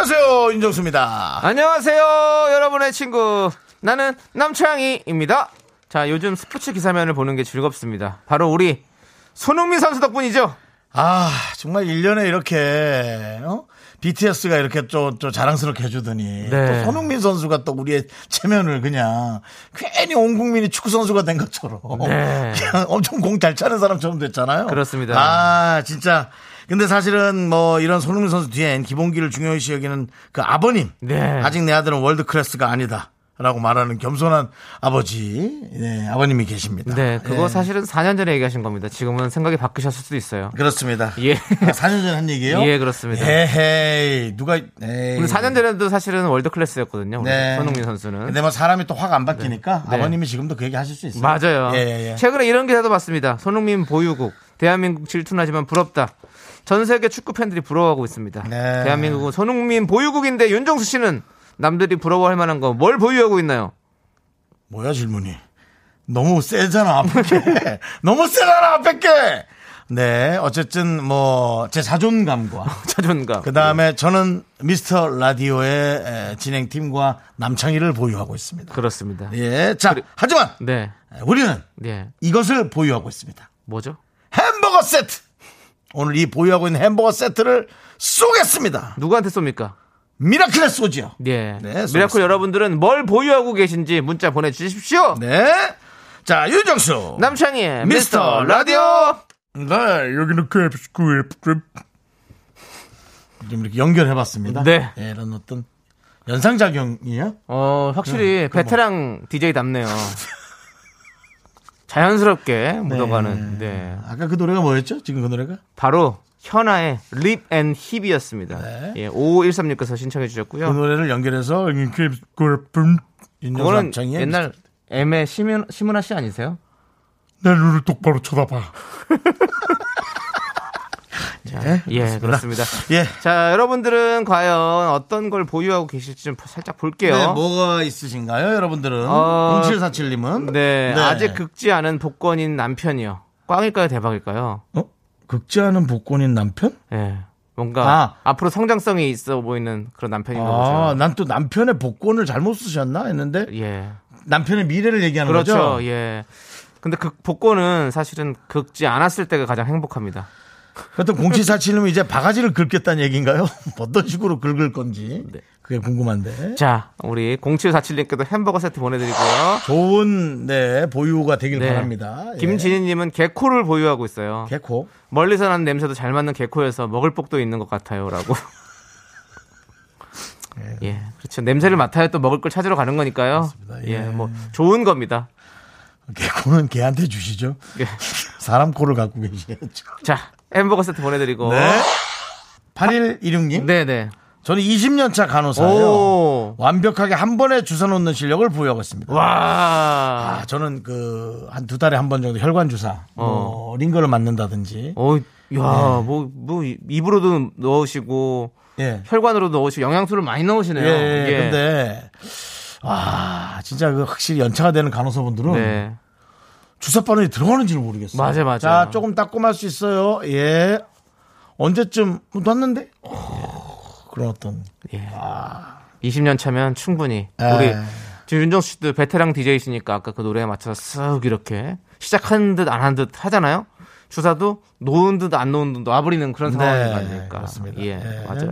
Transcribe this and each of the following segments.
안녕하세요 윤정수입니다. 안녕하세요, 여러분의 친구. 나는 남창희입니다. 자, 요즘 스포츠 기사면을 보는 게 즐겁습니다. 바로 우리 손흥민 선수 덕분이죠. 아 정말 1년에 이렇게 어? BTS가 이렇게 또, 또 자랑스럽게 해주더니 네. 또 손흥민 선수가 또 우리의 체면을 그냥 괜히 온 국민이 축구 선수가 된 것처럼 네. 그냥 엄청 공 잘 차는 사람처럼 됐잖아요. 그렇습니다. 아 진짜. 근데 사실은 뭐 이런 손흥민 선수 뒤엔 기본기를 중요시 여기는 그 아버님 네. 아직 내 아들은 world class가 아니다. 라고 말하는 겸손한 아버지, 네, 아버님이 계십니다. 네, 그거 예. 사실은 4년 전에 얘기하신 겁니다. 지금은 생각이 바뀌셨을 수도 있어요. 그렇습니다. 예. 아, 4년 전에 한 얘기예요? 예, 그렇습니다. 에헤이, 누가 에이. 우리 4년 전에도 사실은 world class였거든요. 우리 네. 손흥민 선수는. 근데 뭐 사람이 또 확 안 바뀌니까 네. 아버님이 지금도 그 얘기 하실 수 있어요. 맞아요. 예, 예, 예. 최근에 이런 기사도 봤습니다. 손흥민 보유국. 대한민국 질투나지만 부럽다. 전 세계 축구 팬들이 부러워하고 있습니다. 네. 대한민국은 손흥민 보유국인데 윤정수 씨는 남들이 부러워할 만한 거 뭘 보유하고 있나요? 뭐야 질문이? 너무 세잖아 앞에 게. 너무 세잖아 앞에 게. 네, 어쨌든 뭐 제 자존감과 자존감. 그 다음에 저는 미스터 라디오의 에, 진행팀과 남창희를 보유하고 있습니다. 그렇습니다. 예, 자 하지만 네. 우리는 네. 이것을 보유하고 있습니다. 뭐죠? 햄버거 세트. 오늘 이 보유하고 있는 햄버거 세트를 쏘겠습니다. 누구한테 쏩니까? 미라클에 쏘지요. 예. 네, 미라클 쏘겠습니다. 여러분들은 뭘 보유하고 계신지 문자 보내주십시오. 네. 자, 윤정수. 남창희의 미스터 미스터 라디오. 네, 여기는 그, 그, 그. 좀 이렇게 연결해봤습니다. 네. 예, 이런 어떤 연상작용이요? 어, 확실히 뭐. 베테랑 DJ답네요. 자연스럽게 묻어가는. 네. 아까 그 노래가 뭐였죠? 지금 그 노래가? 바로 현아의 Lip & Hip이었습니다. 네. 예, 5513님께서 신청해 그 주셨고요. 노래를 연결해서 그, 음, 윤정수 그거는 옛날 M의 시문, 시문아 씨 아니세요? 내 눈을 똑바로 쳐다봐. 예, 예, 그렇습니다. 예. 자, 여러분들은 과연 어떤 걸 보유하고 계실지 좀 살짝 볼게요. 네, 뭐가 있으신가요, 여러분들은? 어, 0747님은? 네, 아직 극지 않은 복권인 남편이요. 꽝일까요, 대박일까요? 어? 극지 않은 복권인 남편? 예. 뭔가 아. 앞으로 성장성이 있어 보이는 그런 남편인가 아, 보죠. 난또 남편의 복권을 잘못 쓰셨나 했는데 예. 남편의 미래를 얘기하는 그렇죠. 거죠. 예. 근데 그 복권은 사실은 긁지 않았을 때가 가장 행복합니다. 그렇다면 0747님은 이제 바가지를 긁겠다는 얘기인가요? 어떤 식으로 긁을 건지 그게 궁금한데. 자, 우리 0747님께도 햄버거 세트 보내드리고요. 좋은 네 보유가 되길 네. 바랍니다. 예. 김진희님은 개코를 보유하고 있어요. 개코. 멀리서 나는 냄새도 잘 맞는 개코여서 먹을 복도 있는 것 같아요 라고. 예, 그렇죠. 냄새를 맡아야 또 먹을 걸 찾으러 가는 거니까요. 예. 예, 뭐 좋은 겁니다. 개코는 개한테 주시죠. 예. 사람 코를 갖고 계시겠죠. 자, 햄버거 세트 보내드리고. 네. 8116님. 네, 네. 저는 20년 차 간호사예요. 오. 완벽하게 한 번에 주사 놓는 실력을 보유하고 있습니다. 와. 아, 저는 그 한 두 달에 한 번 정도 혈관 주사, 뭐 링거를 맞는다든지. 어, 야, 뭐, 뭐, 입으로도 넣으시고, 예. 혈관으로 넣으시고, 영양소를 많이 넣으시네요. 예, 근데 아, 진짜 그 확실히 연차가 되는 간호사분들은 네. 주사 바늘이 들어가는지를 모르겠어요. 맞아요, 맞아요. 자, 조금 따끔할 수 있어요. 예. 언제쯤 놨는데? 그런 어떤 예. 20년 차면 충분히. 에. 우리, 지금 윤정수 씨도 베테랑 DJ이시니까 아까 그 노래에 맞춰서 쓱 이렇게 시작한 듯 안 한 듯 하잖아요? 주사도 놓은 듯 안 놓은 듯 놔버리는 그런 네, 상황이 가니까. 그렇습니다. 예, 네. 맞아요.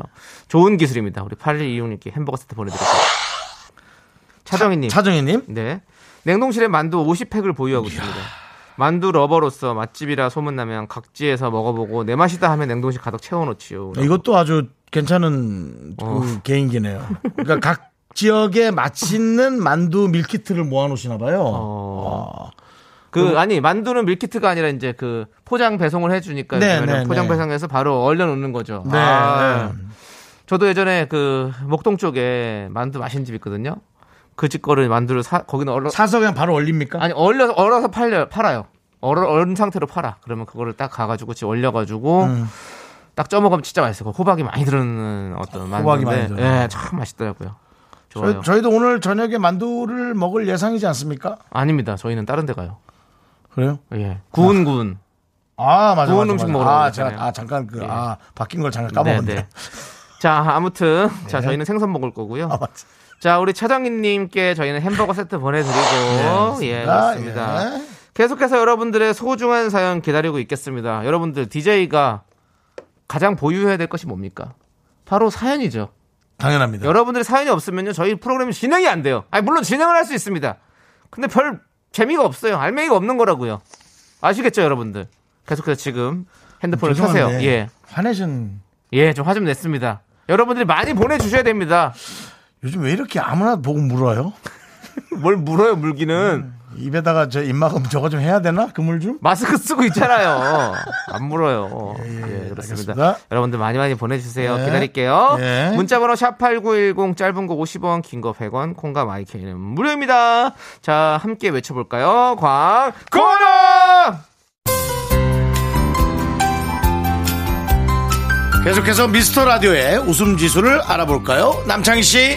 좋은 기술입니다. 우리 8126님께 햄버거 세트 보내드릴게요. 차정희님. 차정희님. 네. 냉동실에 만두 50팩을 보유하고 있습니다. 만두 러버로서 맛집이라 소문나면 각지에서 먹어보고 내 맛이다 하면 냉동실 가득 채워놓지요. 이것도 아주 괜찮은 그 어. 개인기네요. 그러니까 각 지역에 맛있는 만두 밀키트를 모아놓으시나 봐요. 어. 그 아니 만두는 밀키트가 아니라 이제 그 포장 배송을 해주니까 네, 요즘에는 네, 포장 네. 배송해서 바로 얼려 놓는 거죠. 네, 아, 네. 저도 예전에 그 목동 쪽에 만두 맛있는 집 있거든요. 그 집 거를 만두를 사 거기는 얼어 사서 그냥 바로 올립니까? 아니 얼려서 얼어서 팔려 팔아요. 얼어 얼은 상태로 팔아. 그러면 그거를 딱 가가지고 지금 얼려가지고 음. 딱 쪄먹으면 진짜 맛있어요. 그 호박이 많이 들어있는 어떤 호박이 많이 만두인데, 들어요. 예, 참 맛있더라고요. 좋아요. 저희, 도 오늘 저녁에 만두를 먹을 예상이지 않습니까? 아닙니다. 저희는 다른 데 가요. 그래요? 예, 구운 구운. 아 맞아 구운 맞아, 음식 맞아. 먹으러 아 가잖아요. 제가 아 잠깐 그 예. 아 바뀐 걸 잠깐 까먹었네. 네, 네. 자, 아무튼 자 저희는 생선 먹을 거고요. 아 맞지. 자, 우리 차정희님께 저희는 햄버거 세트 보내드리고 예, 아, 그렇습니다. 예. 계속해서 여러분들의 소중한 사연 기다리고 있겠습니다. 여러분들 DJ가 가장 보유해야 될 것이 뭡니까? 바로 사연이죠. 당연합니다. 여러분들의 사연이 없으면요 저희 프로그램이 진행이 안 돼요. 아니 물론 진행을 할 수 있습니다. 근데 별 재미가 없어요. 알맹이가 없는 거라고요. 아시겠죠, 여러분들? 계속해서 지금 핸드폰을 켜세요. 죄송한데 예, 화내신 예, 좀 화 좀 냈습니다. 여러분들이 많이 보내주셔야 됩니다. 요즘 왜 이렇게 아무나 보고 물어요? 뭘 물어요, 물기는. 입에다가 저 입막음 저거 좀 해야 되나? 그물 좀? 마스크 쓰고 있잖아요. 안 물어요. 예, 예, 그렇습니다. 알겠습니다. 여러분들 많이 많이 보내주세요. 네. 기다릴게요. 예. 문자번호 샵 8910 짧은 거 50원, 긴 거 100원, 콩과 마이크는 무료입니다. 자, 함께 외쳐볼까요? 광고라! 계속해서 미스터 라디오의 웃음 지수를 알아볼까요? 남창희 씨.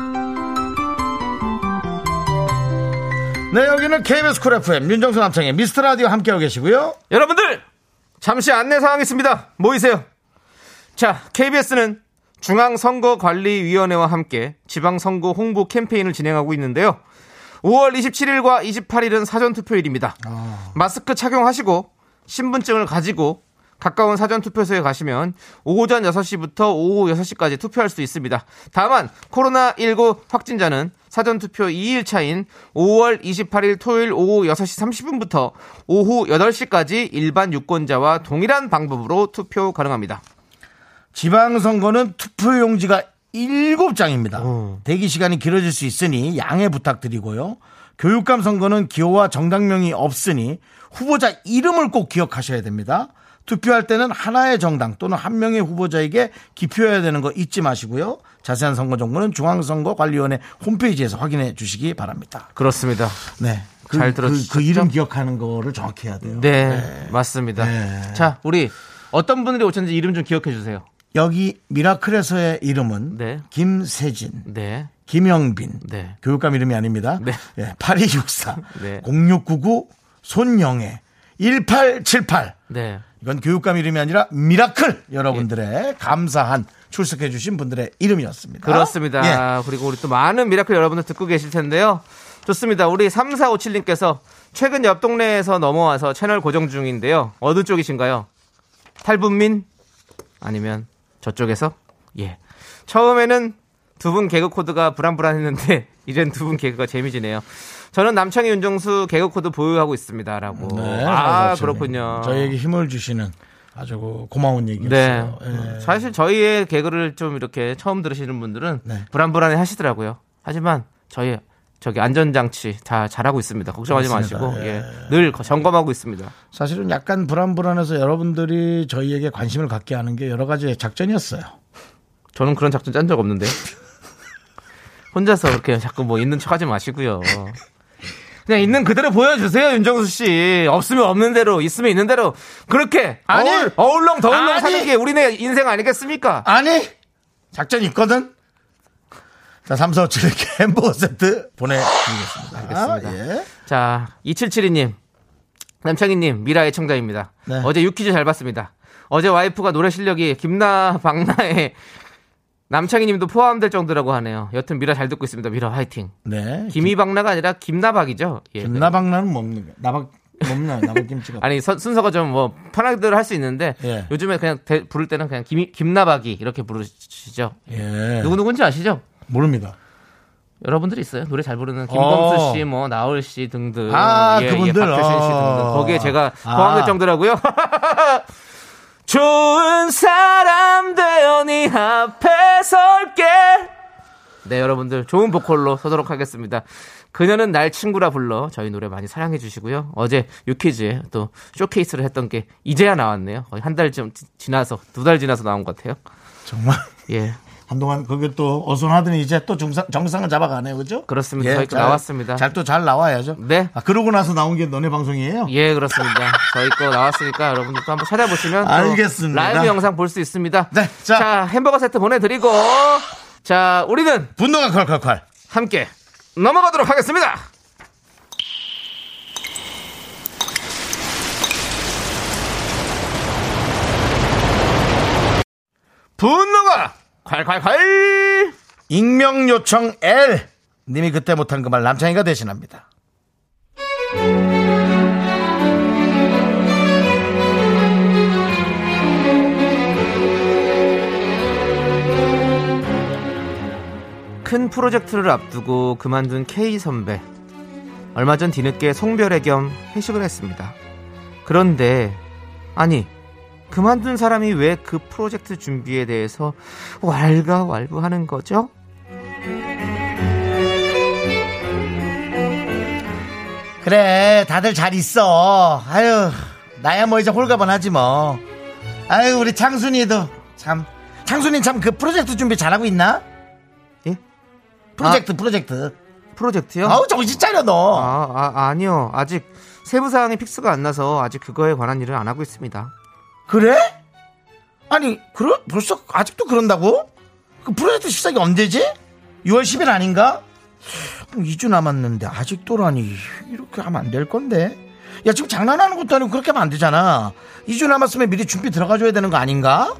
네, 여기는 KBS 쿨 FM 윤정수 남창희 미스터 라디오 함께하고 계시고요. 여러분들 잠시 안내 사항 있습니다. 모이세요. 자, KBS는 중앙선거관리위원회와 함께 지방선거 홍보 캠페인을 진행하고 있는데요. 5월 27일과 28일은 사전투표일입니다. 마스크 착용하시고 신분증을 가지고 가까운 사전투표소에 가시면 오전 6시부터 오후 6시까지 투표할 수 있습니다. 다만 코로나19 확진자는 사전투표 2일 차인 5월 28일 토요일 오후 6시 30분부터 오후 8시까지 일반 유권자와 동일한 방법으로 투표 가능합니다. 지방선거는 투표용지가 7장입니다. 어. 대기 시간이 길어질 수 있으니 양해 부탁드리고요. 교육감 선거는 기호와 정당명이 없으니 후보자 이름을 꼭 기억하셔야 됩니다. 투표할 때는 하나의 정당 또는 한 명의 후보자에게 기표해야 되는 거 잊지 마시고요. 자세한 선거 정보는 중앙선거관리위원회 홈페이지에서 확인해 주시기 바랍니다. 그렇습니다. 네. 그, 잘 그, 들어주셨죠? 그 이름 기억하는 거를 정확히 해야 돼요. 네, 맞습니다. 네. 자, 우리 어떤 분들이 오셨는지 이름 좀 기억해 주세요. 여기 미라클에서의 이름은 네. 김세진, 네. 김영빈, 네. 교육감 이름이 아닙니다. 네. 예, 8264, 네. 0699, 손영애, 1878. 네. 이건 교육감 이름이 아니라 미라클 여러분들의 감사한 출석해 주신 분들의 이름이었습니다. 그렇습니다. 예. 그리고 우리 또 많은 미라클 여러분들 듣고 계실 텐데요. 좋습니다. 우리 3457님께서 최근 옆 동네에서 넘어와서 채널 고정 중인데요. 어느 쪽이신가요? 탈북민? 아니면 저쪽에서? 예. 처음에는 두 분 개그 코드가 불안불안했는데 이젠 두 분 개그가 재미지네요. 저는 남창희 윤정수 개그 코드 보유하고 있습니다라고. 네, 아. 그렇군요. 저희에게 힘을 주시는 아주 그 고마운 네. 얘기였어요. 예. 사실 저희의 개그를 좀 이렇게 처음 들으시는 분들은 네. 불안불안해 하시더라고요. 하지만 저희 저기 안전장치 다 잘하고 있습니다. 걱정하지 맞습니다. 마시고 예. 예. 늘 점검하고 있습니다. 사실은 약간 불안불안해서 여러분들이 저희에게 관심을 갖게 하는 게 여러 가지 작전이었어요. 저는 그런 작전 짠 적 없는데 혼자서 그렇게 자꾸 뭐 있는 척 하지 마시고요. 그냥 있는 그대로 보여주세요, 윤정수 씨. 없으면 없는 대로, 있으면 있는 대로. 그렇게 아니! 어울, 어울렁 더울렁 아니! 사는 게 우리네 인생 아니겠습니까? 아니 작전이 있거든. 자, 3, 4, 5, 7 이렇게 햄버거 세트 보내드리겠습니다. 알겠습니다. 예. 자, 2772님. 남창희님, 미라의 청자입니다. 네. 어제 유퀴즈 잘 봤습니다. 어제 와이프가 노래 실력이 김나, 박나의 남창희 님도 포함될 정도라고 하네요. 여튼 미라 잘 듣고 있습니다. 미라 화이팅. 네. 김이박나가 아니라 김나박이죠. 예. 김나박나는 뭡니까? 나박 뭡나 나박김치가. 아니 선- 순서가 좀 뭐 편하게들 할 수 있는데 예. 요즘에 그냥 대- 부를 때는 그냥 김, 김나박이 이렇게 부르시죠. 예. 누구 누군지 아시죠? 모릅니다. 여러분들이 있어요. 노래 잘 부르는 김범수 어. 씨, 뭐 나올 씨 등등. 아, 예, 그분들. 예, 박효신 씨 등등. 어. 거기에 제가 아. 포함될 정도라고요. 좋은 사람 되어 네 앞에 설게. 네, 여러분들 좋은 보컬로 서도록 하겠습니다. 그녀는 날 친구라 불러 저희 노래 많이 사랑해 주시고요. 어제 유퀴즈에 또 쇼케이스를 했던 게 이제야 나왔네요. 거의 한 달쯤 지- 지나서 두 달 지나서 나온 것 같아요. 정말 예. 한동안 그게 또 어선하더니 이제 또 정상, 정상을 잡아가네요. 그죠? 그렇습니다. 저희 거 나왔습니다. 잘 또 잘 나와야죠. 네. 아, 그러고 나서 나온 게 너네 방송이에요? 예, 그렇습니다. 저희 거 나왔으니까 여러분들 또 한번 찾아보시면 또 알겠습니다. 라이브 영상 볼 수 있습니다. 네, 자. 자, 햄버거 세트 보내드리고 자, 우리는 분노가 콸콸콸. 함께 넘어가도록 하겠습니다. 분노가 콸콸콸! 익명 요청 L. 님이 그때 못한 그 말 남창희가 대신합니다. 큰 프로젝트를 앞두고 그만둔 K 선배. 얼마 전 뒤늦게 송별회 겸 회식을 했습니다. 그런데, 아니, 그만둔 사람이 왜 그 프로젝트 준비에 대해서 왈가왈부하는 거죠? 그래, 다들 잘 있어. 아유, 나야 뭐 이제 홀가분하지 뭐. 아유, 우리 창순이도 참. 창순이 참 그 프로젝트 준비 잘하고 있나? 예? 프로젝트, 프로젝트. 프로젝트요? 아우, 정신 차려, 너. 아, 아, 아니요. 아직 세부 사항이 fix가 안 나서 아직 그거에 관한 일을 안 하고 있습니다. 그래? 아니, 그러, 벌써 아직도 그런다고? 그 프로젝트 시작이 언제지? 6월 10일 아닌가? 2주 남았는데 아직도라니 이렇게 하면 안 될 건데. 야 지금 장난하는 것도 아니고 그렇게 하면 안 되잖아. 2주 남았으면 미리 준비 들어가줘야 되는 거 아닌가?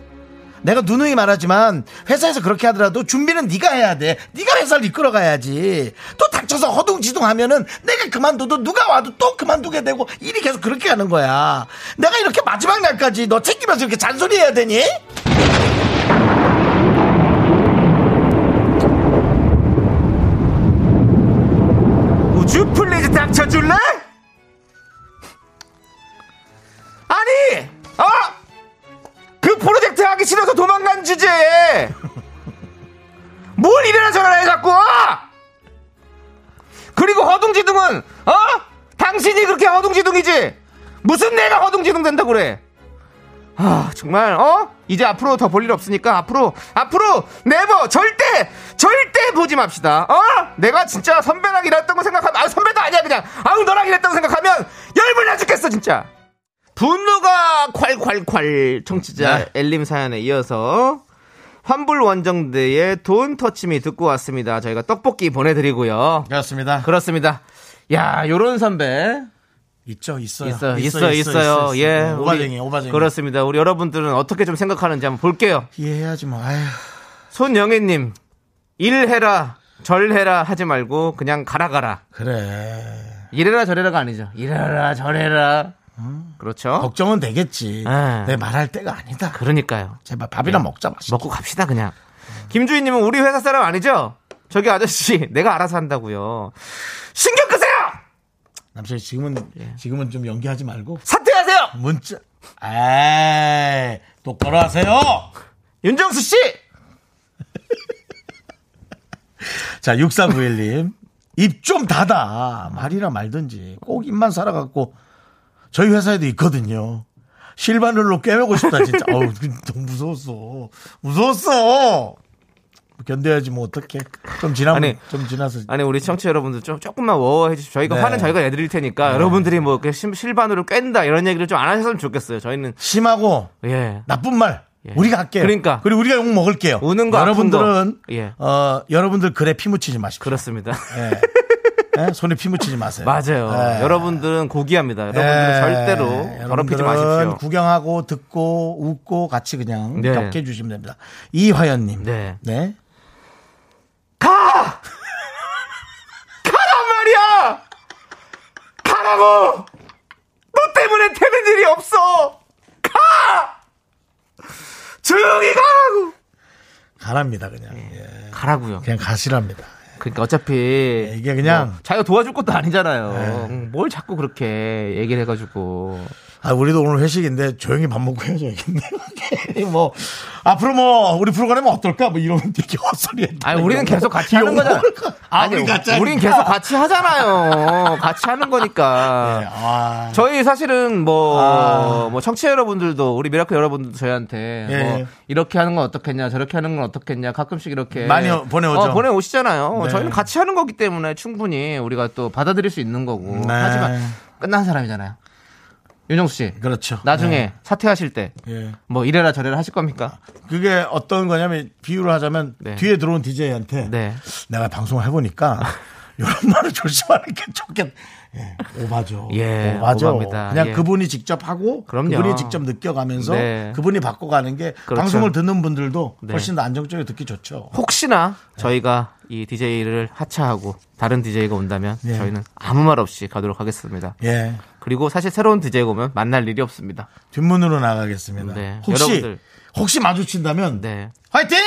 내가 누누이 말하지만 회사에서 그렇게 하더라도 준비는 네가 해야 돼. 네가 회사를 이끌어가야지. 또 닥쳐서 허둥지둥하면은 내가 그만둬도 누가 와도 또 그만두게 되고 일이 계속 그렇게 가는 거야. 내가 이렇게 마지막 날까지 너 챙기면서 이렇게 잔소리해야 되니? would you please 닥쳐줄래? 하기 싫어서 도망간 주제에 뭘 이래나 저래나 해 자꾸! 그리고 허둥지둥은 어? 당신이 그렇게 허둥지둥이지? 무슨 내가 허둥지둥 된다고 그래? 아 정말 어 이제 앞으로 더 볼 일 없으니까 앞으로 앞으로 네버 절대 절대 보지 맙시다 어 내가 진짜 선배랑 일했던 거 생각하면 아 선배도 아니야 그냥 아우 너랑 일했던 거 생각하면 열불나 죽겠어 진짜 분노가 콸콸콸 청취자 네. 엘림 사연에 이어서 환불 원정대의 돈 터치미 듣고 왔습니다 저희가 떡볶이 보내드리고요 그렇습니다. 그렇습니다 야 요런 선배 있죠, 있어요. 있어요, 있어요, 있어요. 예, 오바쟁이, 우리- 오바쟁이. 그렇습니다. 우리 여러분들은 어떻게 좀 생각하는지 한번 볼게요. 이해해야지 뭐. 아휴. 손영애님, 일해라, 절해라 하지 말고 그냥 가라 가라. 그래. 이래라 저래라가 아니죠. 이래라 저래라. 그렇죠. 걱정은 되겠지. 네. 내 말할 때가 아니다. 그러니까요. 제발 밥이나 먹자 맛있게. 먹고 갑시다 그냥. 김주희님은 우리 회사 사람 아니죠? 저기 아저씨, 내가 알아서 한다고요. 신경 끄세요. 남편이 지금은 예. 지금은 좀 연기하지 말고 사퇴하세요. 문자. 에이 똑바로 하세요. 윤정수 씨. 자 6491님 입 좀 닫아 말이나 말든지 꼭 입만 살아갖고 저희 회사에도 있거든요. 실바늘로 꿰매고 싶다 진짜. 어우 너무 무서웠어. 무서웠어. 견뎌야지 뭐 어떡해. 좀 지나면 아니, 좀 지나서 아니 우리 청취 자 여러분들 좀 조금만 워워해 주십시오. 저희가 네. 화는 저희가 내드릴 테니까 여러분들이 뭐 이렇게 실- 실반으로 깬다 이런 얘기를 좀 안 하셨으면 좋겠어요. 저희는 심하고 예 나쁜 말 예. 우리가 할게요. 그러니까. 그리고 우리가 욕 먹을게요. 우는 거, 여러분들은 거. 예. 어 여러분들 글에 피 묻히지 마십시오. 그렇습니다. 예. 예? 손에 피 묻히지 마세요. 맞아요. 예. 여러분들은 고귀합니다. 여러분들은 예. 절대로 더럽히지 마십시오. 구경하고 듣고 웃고 같이 그냥 네. 격해 주시면 됩니다. 이화연님. 네. 네. 가! 가란 말이야! 가라고! 너 때문에 되는 일이 없어! 가! 조용히 가라고! 가랍니다 그냥. 예. 가라고요. 그냥 가시랍니다. 그러니까 어차피 이게 그냥- 뭐 자기가 도와줄 것도 아니잖아요. 음, 뭘 자꾸 그렇게 얘기를 해가지고 아, 우리도 오늘 회식인데 조용히 밥 먹고 헤어져야겠네. 괜히 뭐, 앞으로 뭐, 우리 프로그램은 어떨까? 뭐 이런 되게 헛소리 했는데. 아니 우리는 계속 같이 하는 거잖아. 아, 아니, 우리 같이 하니까. 우린 계속 같이 하잖아요. 같이 하는 거니까. 아, 저희 사실은 뭐, 아. 뭐 청취자 여러분들도 우리 miracle 여러분들도 저희한테 예. 뭐 이렇게 하는 건 어떻겠냐 저렇게 하는 건 어떻겠냐 가끔씩 이렇게 많이 어- 보내오죠. 어, 보내오시잖아요. 네. 저희는 같이 하는 거기 때문에 충분히 우리가 또 받아들일 수 있는 거고 네. 하지만 끝난 사람이잖아요. 윤정수 씨 그렇죠. 나중에 네. 사퇴하실 때뭐 예. 이래라 저래라 하실 겁니까? 그게 어떤 거냐면 비유를 하자면 네. 뒤에 들어온 DJ한테 네. 내가 방송을 해보니까 이런 말을 조심하는 게 좋겠. 예, 오바죠. 예, 오바죠. 오바입니다. 그냥 예. 그분이 직접 하고 그럼요. 그분이 직접 느껴가면서 네. 그분이 바꿔가는 게 그렇죠. 방송을 듣는 분들도 네. 훨씬 더 안정적으로 듣기 좋죠. 혹시나 저희가 이 DJ를 하차하고 다른 DJ가 온다면 예. 저희는 아무 말 없이 가도록 하겠습니다. 예. 그리고 사실 새로운 DJ가 오면 만날 일이 없습니다. 뒷문으로 나가겠습니다. 네. 혹시 여러분들. 혹시 마주친다면 네. 화이팅!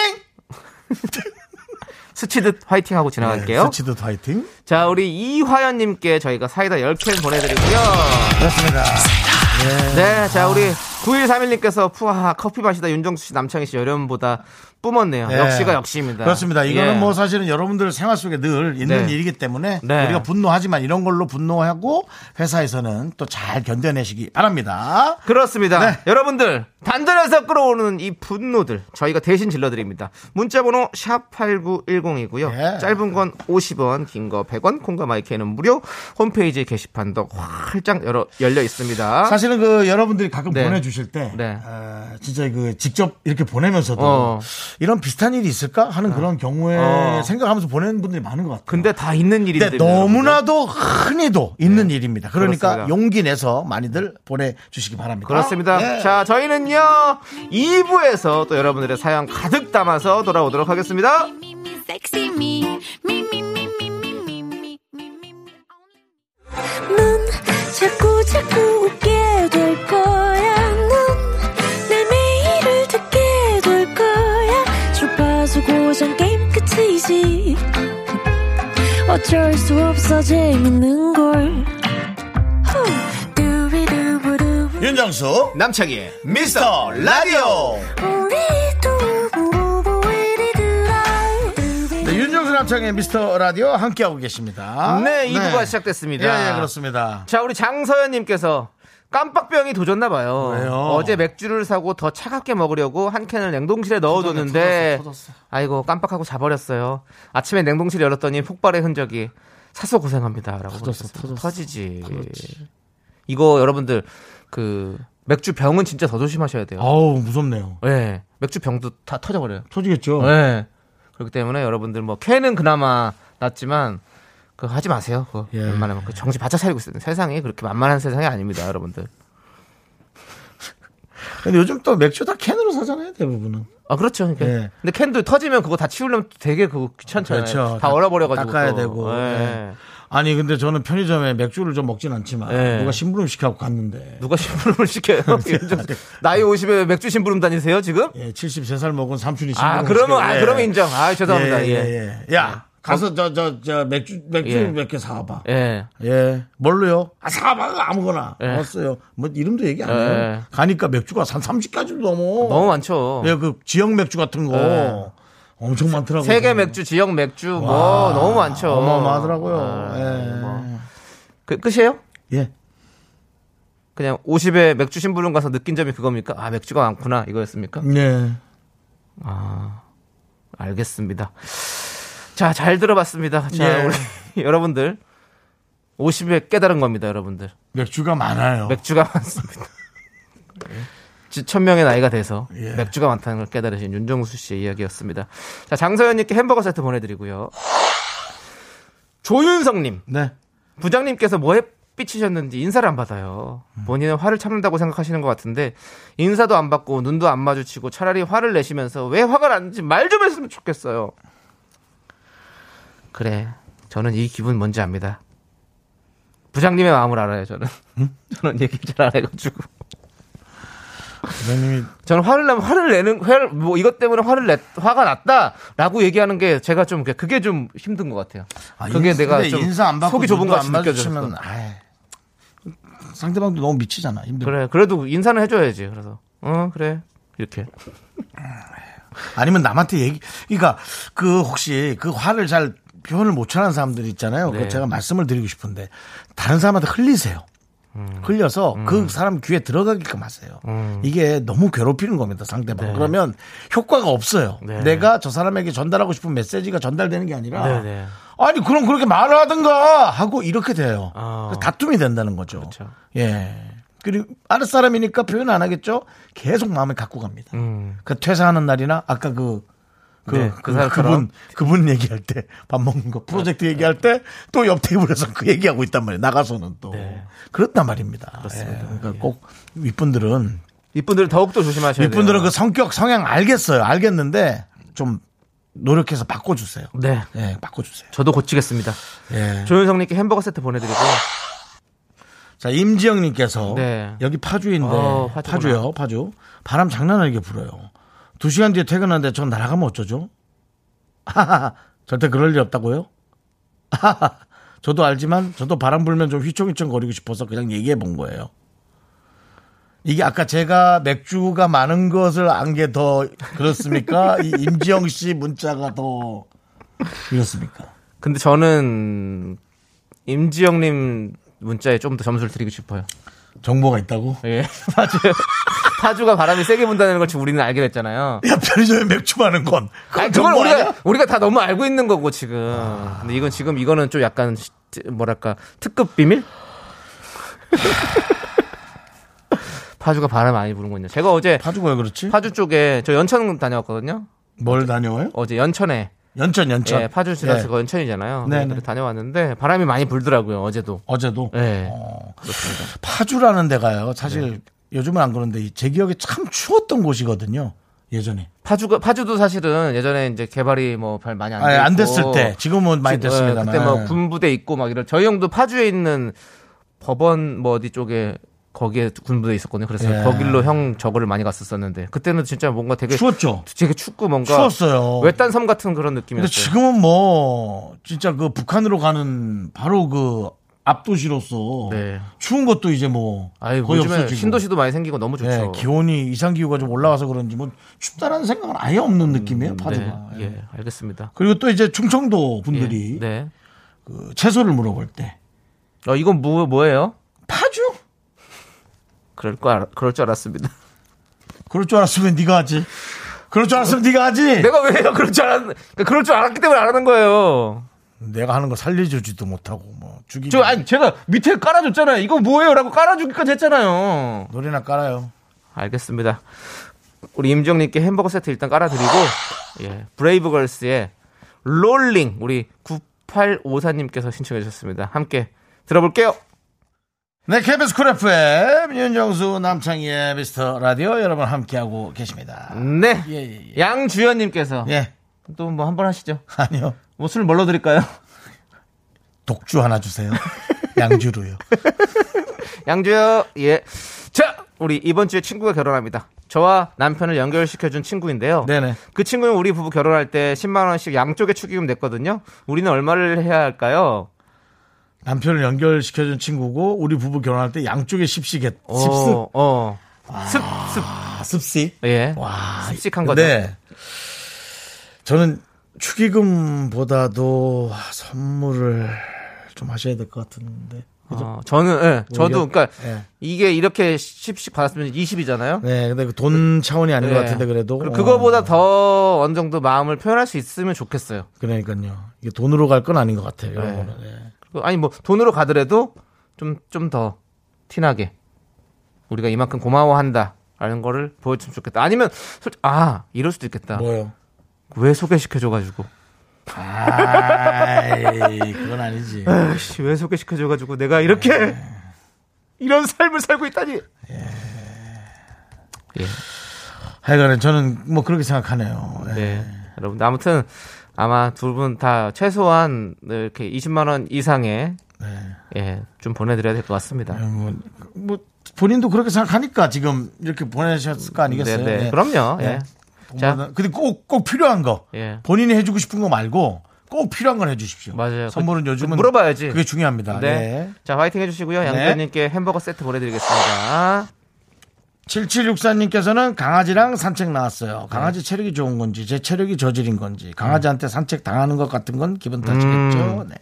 스치듯 화이팅 하고 지나갈게요. 네, 스치듯 화이팅. 자, 우리 이화연님께 저희가 사이다 10캔 보내드리고요. 그렇습니다. 네, 자, 우리 9131님께서 푸하 커피 마시다 윤정수 씨, 남창희 씨 여름보다 뿜었네요. 예. 역시가 역시입니다. 그렇습니다. 이거는 예. 뭐 사실은 여러분들 생활 속에 늘 있는 네. 일이기 때문에 네. 우리가 분노하지만 이런 걸로 분노하고 회사에서는 또 잘 견뎌내시기 바랍니다. 그렇습니다. 네. 여러분들 단전에서 끌어오는 이 분노들 저희가 대신 질러드립니다. 문자번호 샵 #8910이고요. 예. 짧은 건 50원, 긴 거 100원, 콩과 마이크는 무료. 홈페이지 게시판도 활짝 열어, 열려 있습니다. 사실은 그 여러분들이 가끔 네. 보내주실 때 네. 어, 진짜 그 직접 이렇게 보내면서도 어. 이런 비슷한 일이 있을까 하는 아. 그런 경우에 어. 생각하면서 보내는 분들이 많은 것 같아요. 근데 다 있는 일인데 너무나도 흔히도 있는 네. 일입니다. 그러니까 그렇습니다. 용기 내서 많이들 보내주시기 바랍니다. 그렇습니다. 네. 자 저희는요 2부에서 또 여러분들의 사연 가득 담아서 돌아오도록 하겠습니다. 자꾸 자꾸 웃게 될 거야. 고정 게임 끝이지. 어쩔 수 없어 재밌는 걸. 후. 두비두부두. 윤정수 남창희의 미스터 라디오 네, 윤정수 남창의 미스터 라디오 함께하고 계십니다. 네, 2부가 시작됐습니다. 예, 예, 그렇습니다. 자, 우리 장서연님께서 깜빡병이 도졌나 봐요. 왜요? 어제 맥주를 사고 더 차갑게 먹으려고 한 캔을 냉동실에 넣어뒀는데 터졌어, 터졌어. 아이고 깜빡하고 자버렸어요. 아침에 냉동실 열었더니 폭발의 흔적이 사서 고생합니다라고 터졌어. 터졌어. 터지지. 이거 여러분들 그 맥주 병은 진짜 더 조심하셔야 돼요. 아우, 무섭네요. 네, 맥주 병도 다 터져버려요. 터지겠죠? 네. 그렇기 때문에 여러분들 뭐 캔은 그나마 낫지만 그 하지 마세요. 그거 예. 웬만하면 그 정신 바짝 차리고 있어요. 세상이 그렇게 만만한 세상이 아닙니다, 여러분들. 근데 요즘 또 맥주 다 캔으로 사잖아요, 대부분은. 아 그렇죠. 그러니까. 예. 근데 캔도 터지면 그거 다 치우려면 되게 그거 귀찮잖아요. 그렇죠. 다 얼어버려가지고 닦아야 또. 되고. 예. 예. 아니, 근데 저는 편의점에 맥주를 좀 먹진 않지만 예. 누가 심부름 시켜갖고 갔는데 누가 심부름을 시켜요? 나이 50에 맥주 심부름 다니세요 지금? 예, 73살 먹은 삼촌이 심부름 아 그러면 아 시켜요. 예. 그러면 인정. 아 죄송합니다. 예, 예. 예, 예. 야, 가서 저, 저, 저 맥주, 맥주 예. 몇개 사와봐. 예. 예. 뭘로요? 아, 사봐. 아무거나. 예. 알았어요. 뭐, 이름도 얘기 안 해요. 예. 가니까 맥주가 한 30가지도 넘어. 너무 많죠. 예, 그 지역 맥주 같은 거. 예. 엄청 많더라고요. 세계 맥주, 지역 맥주 뭐 와, 너무 많죠. 어마어마하더라고요. 아, 예. 뭐. 그 끝이에요? 예. 그냥 50에 맥주 심부름 가서 느낀 점이 그겁니까? 아 맥주가 많구나 이거였습니까? 예. 알겠습니다. 자, 잘 들어봤습니다. 자, 예. 우리 여러분들 50에 깨달은 겁니다, 여러분들. 맥주가 많아요. 맥주가 많습니다. 천 명의 나이가 돼서 예. 맥주가 많다는 걸 깨달으신 윤정수 씨의 이야기였습니다. 자, 장서연님께 햄버거 세트 보내드리고요. 조윤성님, 네. 부장님께서 뭐에 삐치셨는지 인사를 안 받아요. 본인은 화를 참는다고 생각하시는 것 같은데 인사도 안 받고 눈도 안 마주치고 차라리 화를 내시면서 왜 화가 나는지 말 좀 했으면 좋겠어요. 그래, 저는 이 기분 뭔지 압니다. 부장님의 마음을 알아요, 저는. 저는 얘기 잘 안 해가지고. 부장님이 저는 화를 내면 화를 내는 화를 뭐 이것 때문에 화를 내 화가 났다라고 얘기하는 게 제가 좀 그게 좀 힘든 것 같아요. 아, 그게 인사- 내가 좀 인사 안 받고 속이 좁은 것 같이 안 느껴져서 상대방도 너무 미치잖아. 힘들어. 그래 그래도 인사는 해줘야지. 그래서 어 그래 이렇게 아니면 남한테 얘기, 그러니까 그 혹시 그 화를 잘 표현을 못 하는 사람들 있잖아요. 그 네. 제가 말씀을 드리고 싶은데 다른 사람한테 흘리세요. 음. 흘려서 그 사람 귀에 들어가게끔 하세요. 이게 너무 괴롭히는 겁니다, 상대방. 그러면 효과가 없어요. 네. 내가 저 사람에게 전달하고 싶은 메시지가 전달되는 게 아니라 네, 네. 아니 그럼 그렇게 말을 하든가 하고 이렇게 돼요. 아. 그래서 다툼이 된다는 거죠. 그렇죠. 예. 그리고 아랫 사람이니까 표현 안 하겠죠. 계속 마음에 갖고 갑니다. 음. 그 퇴사하는 날이나 아까 그, 그, 네, 그, 그. 그분, 그분 얘기할 때, 밥 먹는 거, 프로젝트 얘기할 때, 또 옆 테이블에서 그 얘기하고 있단 말이에요. 나가서는 또. 네. 그렇단 말입니다. 그렇습니다. 예, 그러니까 꼭 윗분들은, 이분들은 더욱더 조심하셔야 돼요. 윗분들은 그 성격, 성향 알겠어요. 알겠는데, 좀 노력해서 바꿔주세요. 네 예, 바꿔주세요. 저도 고치겠습니다. 예. 조윤성님께 햄버거 세트 보내드리고 자, 임지영님께서 네. 여기 파주인데 어. 파주요, 파주. 바람 장난 아니게 불어요. 두 시간 뒤에 퇴근하는데 전 날아가면 어쩌죠? 하하하, 절대 그럴 일 없다고요? 저도 알지만 저도 바람 불면 좀 휘청휘청 거리고 싶어서 그냥 얘기해 본 거예요. 이게 아까 제가 맥주가 많은 것을 안 게 더 그렇습니까? 이 임지영 씨 문자가 더 그렇습니까? 근데 저는 임지영님 문자에 좀 더 점수를 드리고 싶어요. 정보가 있다고? 예, 파주 파주가 바람이 세게 분다는 걸 지금 우리는 알게 됐잖아요. 야, 편의점에 맥주 많은 건. 아니, 그걸 우리가 아니야? 우리가 다 너무 알고 있는 거고 지금. 근데 이건 지금 이거는 좀 약간 시- 뭐랄까 특급 비밀? 파주가 바람 많이 부는군요. 제가 어제 파주가 왜 그렇지? 파주 쪽에 저 연천 다녀왔거든요. 뭘 다녀와요? 어제 연천에 연천, 연천. 예, 파주 지나서 예. 그 연천이잖아요. 네, 네, 네. 다녀왔는데 바람이 많이 불더라고요. 어제도. 어제도. 예. 어, 그렇습니다. 파주라는 데가요. 사실 네. 요즘은 안 그런데 제 기억에 참 추웠던 곳이거든요. 예전에. 파주가 파주도 사실은 예전에 이제 개발이 뭐 별 많이 안, 아니, 돼안 됐을 때. 지금은 많이 지- 어, 됐습니다만. 그때 뭐 군부대 있고 막 이런 저희 형도 파주에 있는 법원 뭐 어디 쪽에 거기에 군부대 있었거든요. 그래서 예. 거길로 형 저거를 많이 갔었었는데 그때는 진짜 뭔가 되게 추웠죠. 되게 춥고 뭔가 추웠어요. 외딴 섬 같은 그런 근데 느낌이었어요. 지금은 뭐 진짜 그 북한으로 가는 바로 그 앞도시로서 네. 추운 것도 이제 뭐 아유, 거의 없어지고. 신도시도 많이 생기고 너무 좋죠. 예, 기온이 이상 기후가 좀 올라와서 그런지 뭐 춥다라는 생각은 아예 없는 느낌이에요. 파주가. 네, 예, 알겠습니다. 그리고 또 이제 충청도 분들이 예, 네. 그 채소를 물어볼 때 어, 이건 뭐 뭐예요? 파주? 그럴 거 알, 그럴 줄 알았습니다. 그럴 줄 알았으면 네가 하지. 그럴 줄 알았으면 네가 하지. 내가 왜요? 그럴 줄 알았, 그러니까 그럴 줄 알았기 때문에 안 하는 거예요. 내가 하는 거 살려주지도 못하고 뭐 죽이기 저 아니 제가 밑에 깔아줬잖아요. 이거 뭐예요라고 깔아주기까지 했잖아요. 노래나 깔아요. 알겠습니다. 우리 임정님께 햄버거 세트 일단 깔아드리고 예 브레이브걸스의 롤링 우리 9854님께서 신청해 주셨습니다. 함께 들어볼게요. 네, KBS 쿨 FM 윤정수 남창희의 미스터 라디오 여러분 함께하고 계십니다. 네. 예, 예, 예. 양주연님께서 예. 또 뭐 한 번 하시죠. 아니요. 뭐 술 뭘로 드릴까요? 독주 하나 주세요. 양주로요. 양주요. 예. 자, 우리 이번 주에 친구가 결혼합니다. 저와 남편을 연결시켜준 친구인데요. 네네. 그 친구는 우리 부부 결혼할 때 10만 원씩 양쪽에 축의금 냈거든요. 우리는 얼마를 해야 할까요? 남편을 연결시켜준 친구고 우리 부부 결혼할 때 양쪽에 십시겠 십습 어, 어. 습, 습. 아, 습시. 예. 와, 습식한 거죠. 네. 저는 축의금보다도 선물을 좀 하셔야 될 것 같은데. 그죠? 어, 저는, 예, 저도, 오히려? 그러니까, 예. 이게 이렇게 10씩 받았으면 20이잖아요. 네, 근데 그 돈 차원이 아닌 것 같은데 그래도. 네. 그거보다 어, 더 어느 정도 마음을 표현할 수 있으면 좋겠어요. 그러니까요. 이게 돈으로 갈 건 아닌 것 같아요. 이런 네. 거는. 예. 그리고 아니, 뭐, 돈으로 가더라도 좀, 좀 더 티나게 우리가 이만큼 고마워한다. 라는 거를 보여주면 좋겠다. 아니면, 솔직 아, 이럴 수도 있겠다. 뭐요? 왜 소개시켜줘가지고. 아이, 그건 아니지. 씨, 왜 소개시켜줘가지고 내가 이렇게 이런 삶을 살고 있다니. 예. 하여간에 저는 뭐 그렇게 생각하네요. 예. 네. 여러분 아무튼 아마 두 분 다 최소한 이렇게 20만 원 이상의 네. 예, 좀 보내드려야 될 것 같습니다. 뭐, 뭐 본인도 그렇게 생각하니까 지금 이렇게 보내셨을 거 아니겠어요? 네, 네. 예. 그럼요. 예. 자. 자, 근데 꼭, 꼭 필요한 거. 예. 본인이 해주고 싶은 거 말고 꼭 필요한 걸 해주십시오. 맞아요. 선물은 그- 요즘은 물어봐야지. 그게 중요합니다. 네. 네. 자, 화이팅 해주시고요. 네. 양재현님께 햄버거 세트 보내드리겠습니다. 7764님께서는 강아지랑 산책 나왔어요. 강아지 체력이 좋은 건지 제 체력이 저질인 건지 강아지한테 산책 당하는 것 같은 건 기분 탓이겠죠. 음. 네.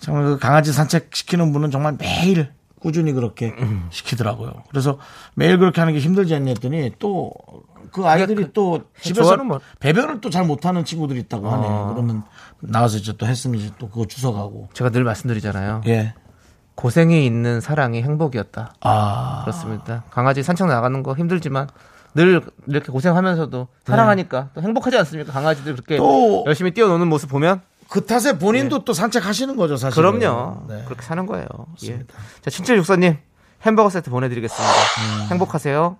정말 그 강아지 산책 시키는 분은 정말 매일 꾸준히 그렇게 음. 시키더라고요. 그래서 매일 그렇게 하는 게 힘들지 않냐 했더니 또 그 아이들이 또 집에서 좋아하는 뭐- 배변을 또 잘 못하는 친구들이 있다고 하네. 어. 요 그러면 나와서 이제 또 했으면 이제 또 그거 주워가고. 제가 늘 말씀드리잖아요. 예. 고생이 있는 사랑이 행복이었다. 아. 그렇습니다. 강아지 산책 나가는 거 힘들지만 늘 이렇게 고생하면서도 사랑하니까 또 행복하지 않습니까? 강아지들 그렇게 또- 열심히 뛰어노는 모습 보면 그 탓에 본인도 또 산책하시는 거죠, 사실. 네. 그럼요. 네. 그렇게 사는 거예요. 예. 자, 7764님 햄버거 세트 보내드리겠습니다. 음. 행복하세요.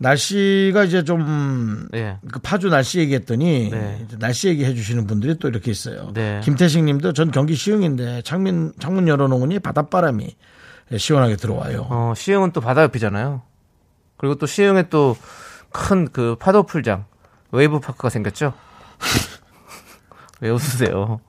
날씨가 이제 좀, 예. 그 파주 날씨 얘기했더니, 네. 날씨 얘기 해 주시는 분들이 또 이렇게 있어요. 네. 김태식 님도 전 경기 시흥인데 창문, 창문 열어놓으니 바닷바람이 시원하게 들어와요. 어, 시흥은 또 바다 옆이잖아요. 그리고 또 시흥에 또 큰 그 파도 풀장 웨이브 파크가 생겼죠. 왜 웃으세요?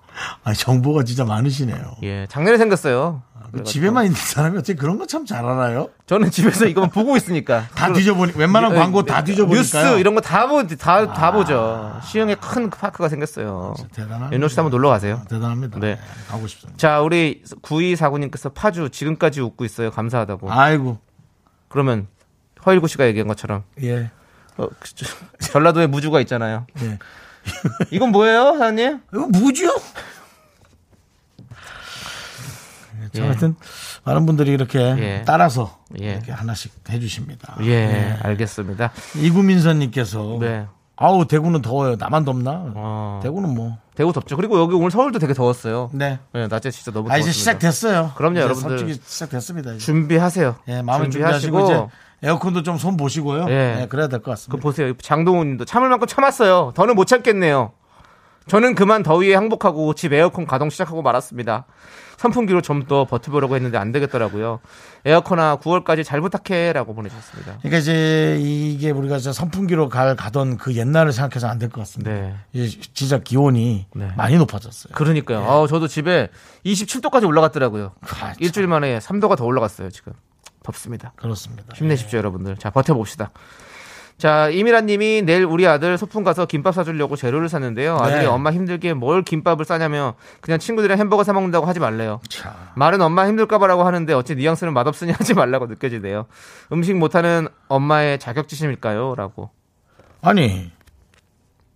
아 정보가 진짜 많으시네요. 예, 작년에 생겼어요. 그 집에만 있는 사람이 어떻게 그런 거 참 잘 알아요? 저는 집에서 이거만 보고 있으니까. 다 뒤져보니, 웬만한 광고 다 뒤져보니까요. 뉴스 이런 거 다 보, 다, 다 보죠. 시흥에 큰 park가 생겼어요. 대단합니다. 윤호 씨도 한번 놀러 가세요. 대단합니다. 네. 네, 가고 싶습니다. 자, 우리 9249님께서 파주 지금까지 웃고 있어요. 감사하다고. 아이고, 그러면 허일구 씨가 얘기한 것처럼 예. 어, 그, 저, 전라도에 무주가 있잖아요. 예. 이건 뭐예요, 사장님? 이거 뭐죠? 예. 하여튼 많은 분들이 이렇게 예. 따라서 예. 이렇게 하나씩 해주십니다. 예, 알겠습니다. 이구민선님께서 네. 아우 대구는 더워요. 나만 덥나? 어. 대구는 뭐. 대구 덥죠. 그리고 여기 오늘 서울도 되게 더웠어요. 네. 네, 낮에 진짜 너무 아 더웠습니다. 이제 시작됐어요. 그럼요, 여러분들. 시작됐습니다. 이제. 준비하세요. 예, 마음에 준비하시고 이제 에어컨도 좀 손 보시고요. 예. 네, 그래야 될것그 같습니다. 보세요. 장동훈 님도 참을 만큼 참았어요. 더는 못 참겠네요. 저는 그만 더위에 항복하고 집 에어컨 가동 시작하고 말았습니다. 선풍기로 좀 더 버텨보려고 했는데 안 되겠더라고요. 에어컨아 9월까지 잘 부탁해라고 보내주셨습니다. 그러니까 이제 이게 우리가 이제 선풍기로 갈 가던 그 옛날을 생각해서 안 될 것 같습니다. 네. 이제 진짜 기온이 네. 많이 높아졌어요. 그러니까요. 아, 저도 집에 27도까지 올라갔더라고요. 아, 참. 일주일 만에 3도가 더 올라갔어요, 지금. 덥습니다. 그렇습니다. 힘내십시오, 여러분들. 자, 버텨봅시다. 자, 이미란 님이 내일 우리 아들 소풍 가서 김밥 사주려고 재료를 샀는데요. 아들이 네. 엄마 힘들게 뭘 김밥을 싸냐며 그냥 친구들이랑 햄버거 사 먹는다고 하지 말래요. 자, 말은 엄마 힘들까봐라고 하는데 어째 뉘앙스는 맛없으니 하지 말라고 느껴지네요. 음식 못하는 엄마의 자격지심일까요? 라고. 아니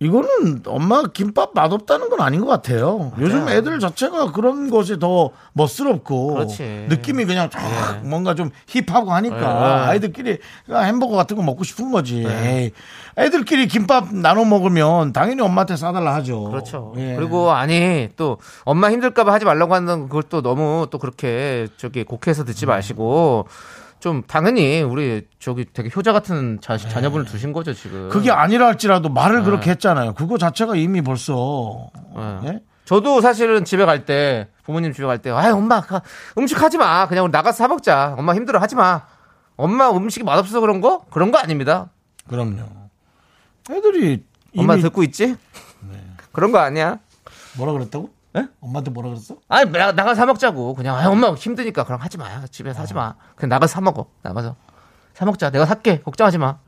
이거는 엄마 김밥 맛없다는 건 아닌 것 같아요. 요즘 애들 자체가 그런 것이 더 멋스럽고 그렇지. 느낌이 그냥 쫙 뭔가 좀 힙하고 하니까 네. 아이들끼리 그냥 햄버거 같은 거 먹고 싶은 거지. 에이, 애들끼리 김밥 나눠 먹으면 당연히 엄마한테 싸달라 하죠. 그렇죠. 예. 그리고 아니 또 엄마 힘들까봐 하지 말라고 하는 그걸 또 너무 또 그렇게 저기 곡해서 듣지 마시고 좀 당연히 우리 저기 되게 효자 같은 자, 자녀분을 두신 거죠 지금. 그게 아니라 할지라도 말을 그렇게 했잖아요. 그거 자체가 이미 벌써 네. 예? 저도 사실은 집에 갈 때 부모님 집에 갈 때 아 엄마 가- 음식 하지 마 그냥 우리 나가서 사 먹자 엄마 힘들어 하지 마 엄마 음식이 맛없어서 그런 거 그런 거 아닙니다 그럼요. 애들이 엄마 이미 듣고 있지 그런 거 아니야 뭐라 그랬다고? 예? 엄마한테 뭐라 그랬어? 아니 나, 나가서 사 먹자고 그냥 아, 엄마 힘드니까 그럼 하지 마 집에서 하지 마 그냥 나가서 사 먹어 나가서 사 먹자 내가 살게 걱정하지 마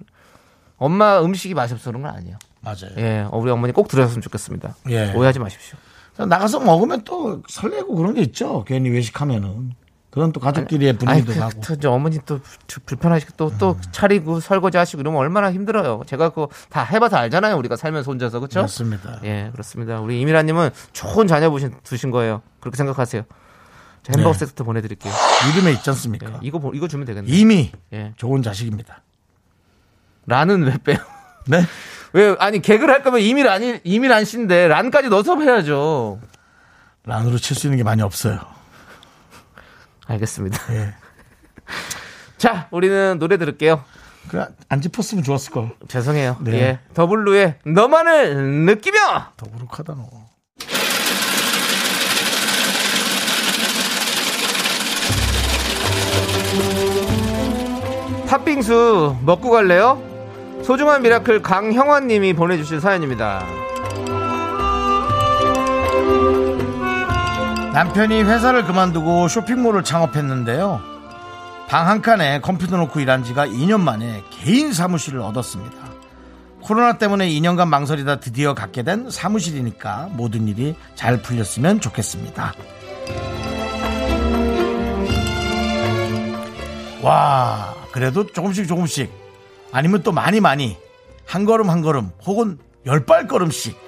엄마 음식이 맛이 없어서 그런 건 아니에요 맞아요. 예 어, 우리 어머니 꼭 들으셨으면 좋겠습니다 예. 오해하지 마십시오 나가서 먹으면 또 설레고 그런 게 있죠. 괜히 외식하면은. 그건 또 가족끼리의 분위기도 나고. 그, 저 어머니 또 주- 불편하시고 또, 또 차리고 설거지 하시고 이러면 얼마나 힘들어요. 제가 그거 다 해봐서 알잖아요. 우리가 살면서 혼자서. 그쵸? 맞습니다. 예, 그렇습니다. 우리 이미라님은 좋은 자녀 보신, 두신 거예요. 그렇게 생각하세요. 자, 햄버거 네. 세트 보내드릴게요. 이름에 있지 않습니까? 예, 이거, 보- 이거 주면 되겠네. 이미 예. 좋은 자식입니다. 란은 왜 빼요? 네? 왜, 아니, 개그를 할 거면 이밀 아니, 이밀 안 씨인데, 란까지 넣어서 해야죠. 란으로 칠 수 있는 게 많이 없어요. 알겠습니다. 예. 자, 우리는 노래 들을게요. 그안 짚었으면 좋았을 걸. 죄송해요. 네. 예. 더블루의 너만을 느끼며! 더부룩하다 너. 팥빙수 먹고 갈래요? 소중한 miracle 강형환님이 보내주신 사연입니다. 남편이 회사를 그만두고 쇼핑몰을 창업했는데요. 방 한 칸에 컴퓨터 놓고 일한 지가 2년 만에 개인 사무실을 얻었습니다. 코로나 때문에 2년간 망설이다 드디어 갖게 된 사무실이니까 모든 일이 잘 풀렸으면 좋겠습니다. 와, 그래도 조금씩 조금씩 아니면 또 많이 많이 한 걸음 한 걸음 혹은 열 발걸음씩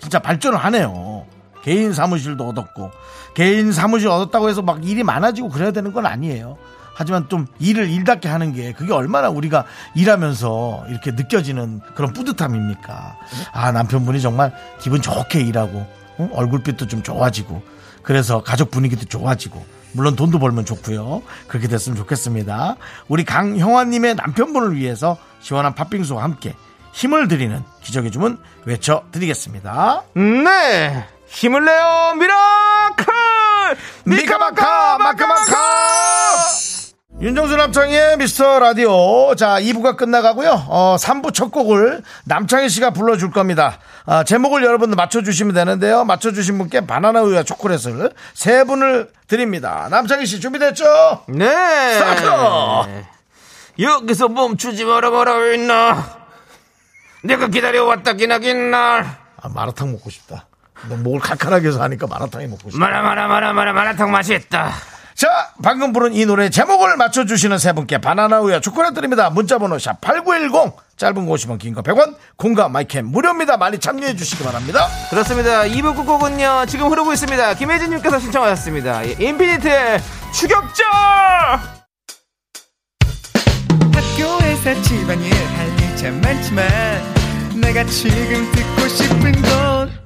진짜 발전을 하네요. 개인 사무실도 얻었고 개인 사무실 얻었다고 해서 막 일이 많아지고 그래야 되는 건 아니에요. 하지만 좀 일을 일답게 하는 게 그게 얼마나 우리가 일하면서 이렇게 느껴지는 그런 뿌듯함입니까? 아 남편분이 정말 기분 좋게 일하고 어? 얼굴빛도 좀 좋아지고 그래서 가족 분위기도 좋아지고 물론 돈도 벌면 좋고요. 그렇게 됐으면 좋겠습니다. 우리 강형화님의 남편분을 위해서 시원한 팥빙수와 함께 힘을 드리는 기적의 주문 외쳐드리겠습니다. 네! 힘을 내요, miracle! 미카마카 마카마카 윤정수 남창희의 미스터 라디오 자 2부가 끝나가고요 어 3부 첫 곡을 남창희 씨가 불러줄 겁니다 아, 제목을 여러분들 맞춰주시면 되는데요 맞춰주신 분께 바나나 우유와 초콜릿을 세 분을 드립니다 남창희 씨 준비됐죠? 네! 스타트! 여기서 멈추지 마라 마라 있나? 내가 기다려왔다 기나긴 날. 아, 마라탕 먹고 싶다 너 목을 칼칼하게 해서 하니까 마라탕이 먹고 싶다 마라 마라 마라 마라 마라탕 맛있다. 자, 방금 부른 이 노래 제목을 맞춰주시는 세 분께 바나나 우유 초콜릿 드립니다. 문자번호 샵 8910, 짧은 거 50원, 긴 거 100원, 공감 마이캠 무료입니다. 많이 참여해 주시기 바랍니다. 그렇습니다. 2부 끝곡은요, 지금 흐르고 있습니다. 김혜진님께서 신청하셨습니다. 예, 인피니트의 추격자! 학교에서 집안일 할일참 많지만 내가 지금 듣고 싶은 건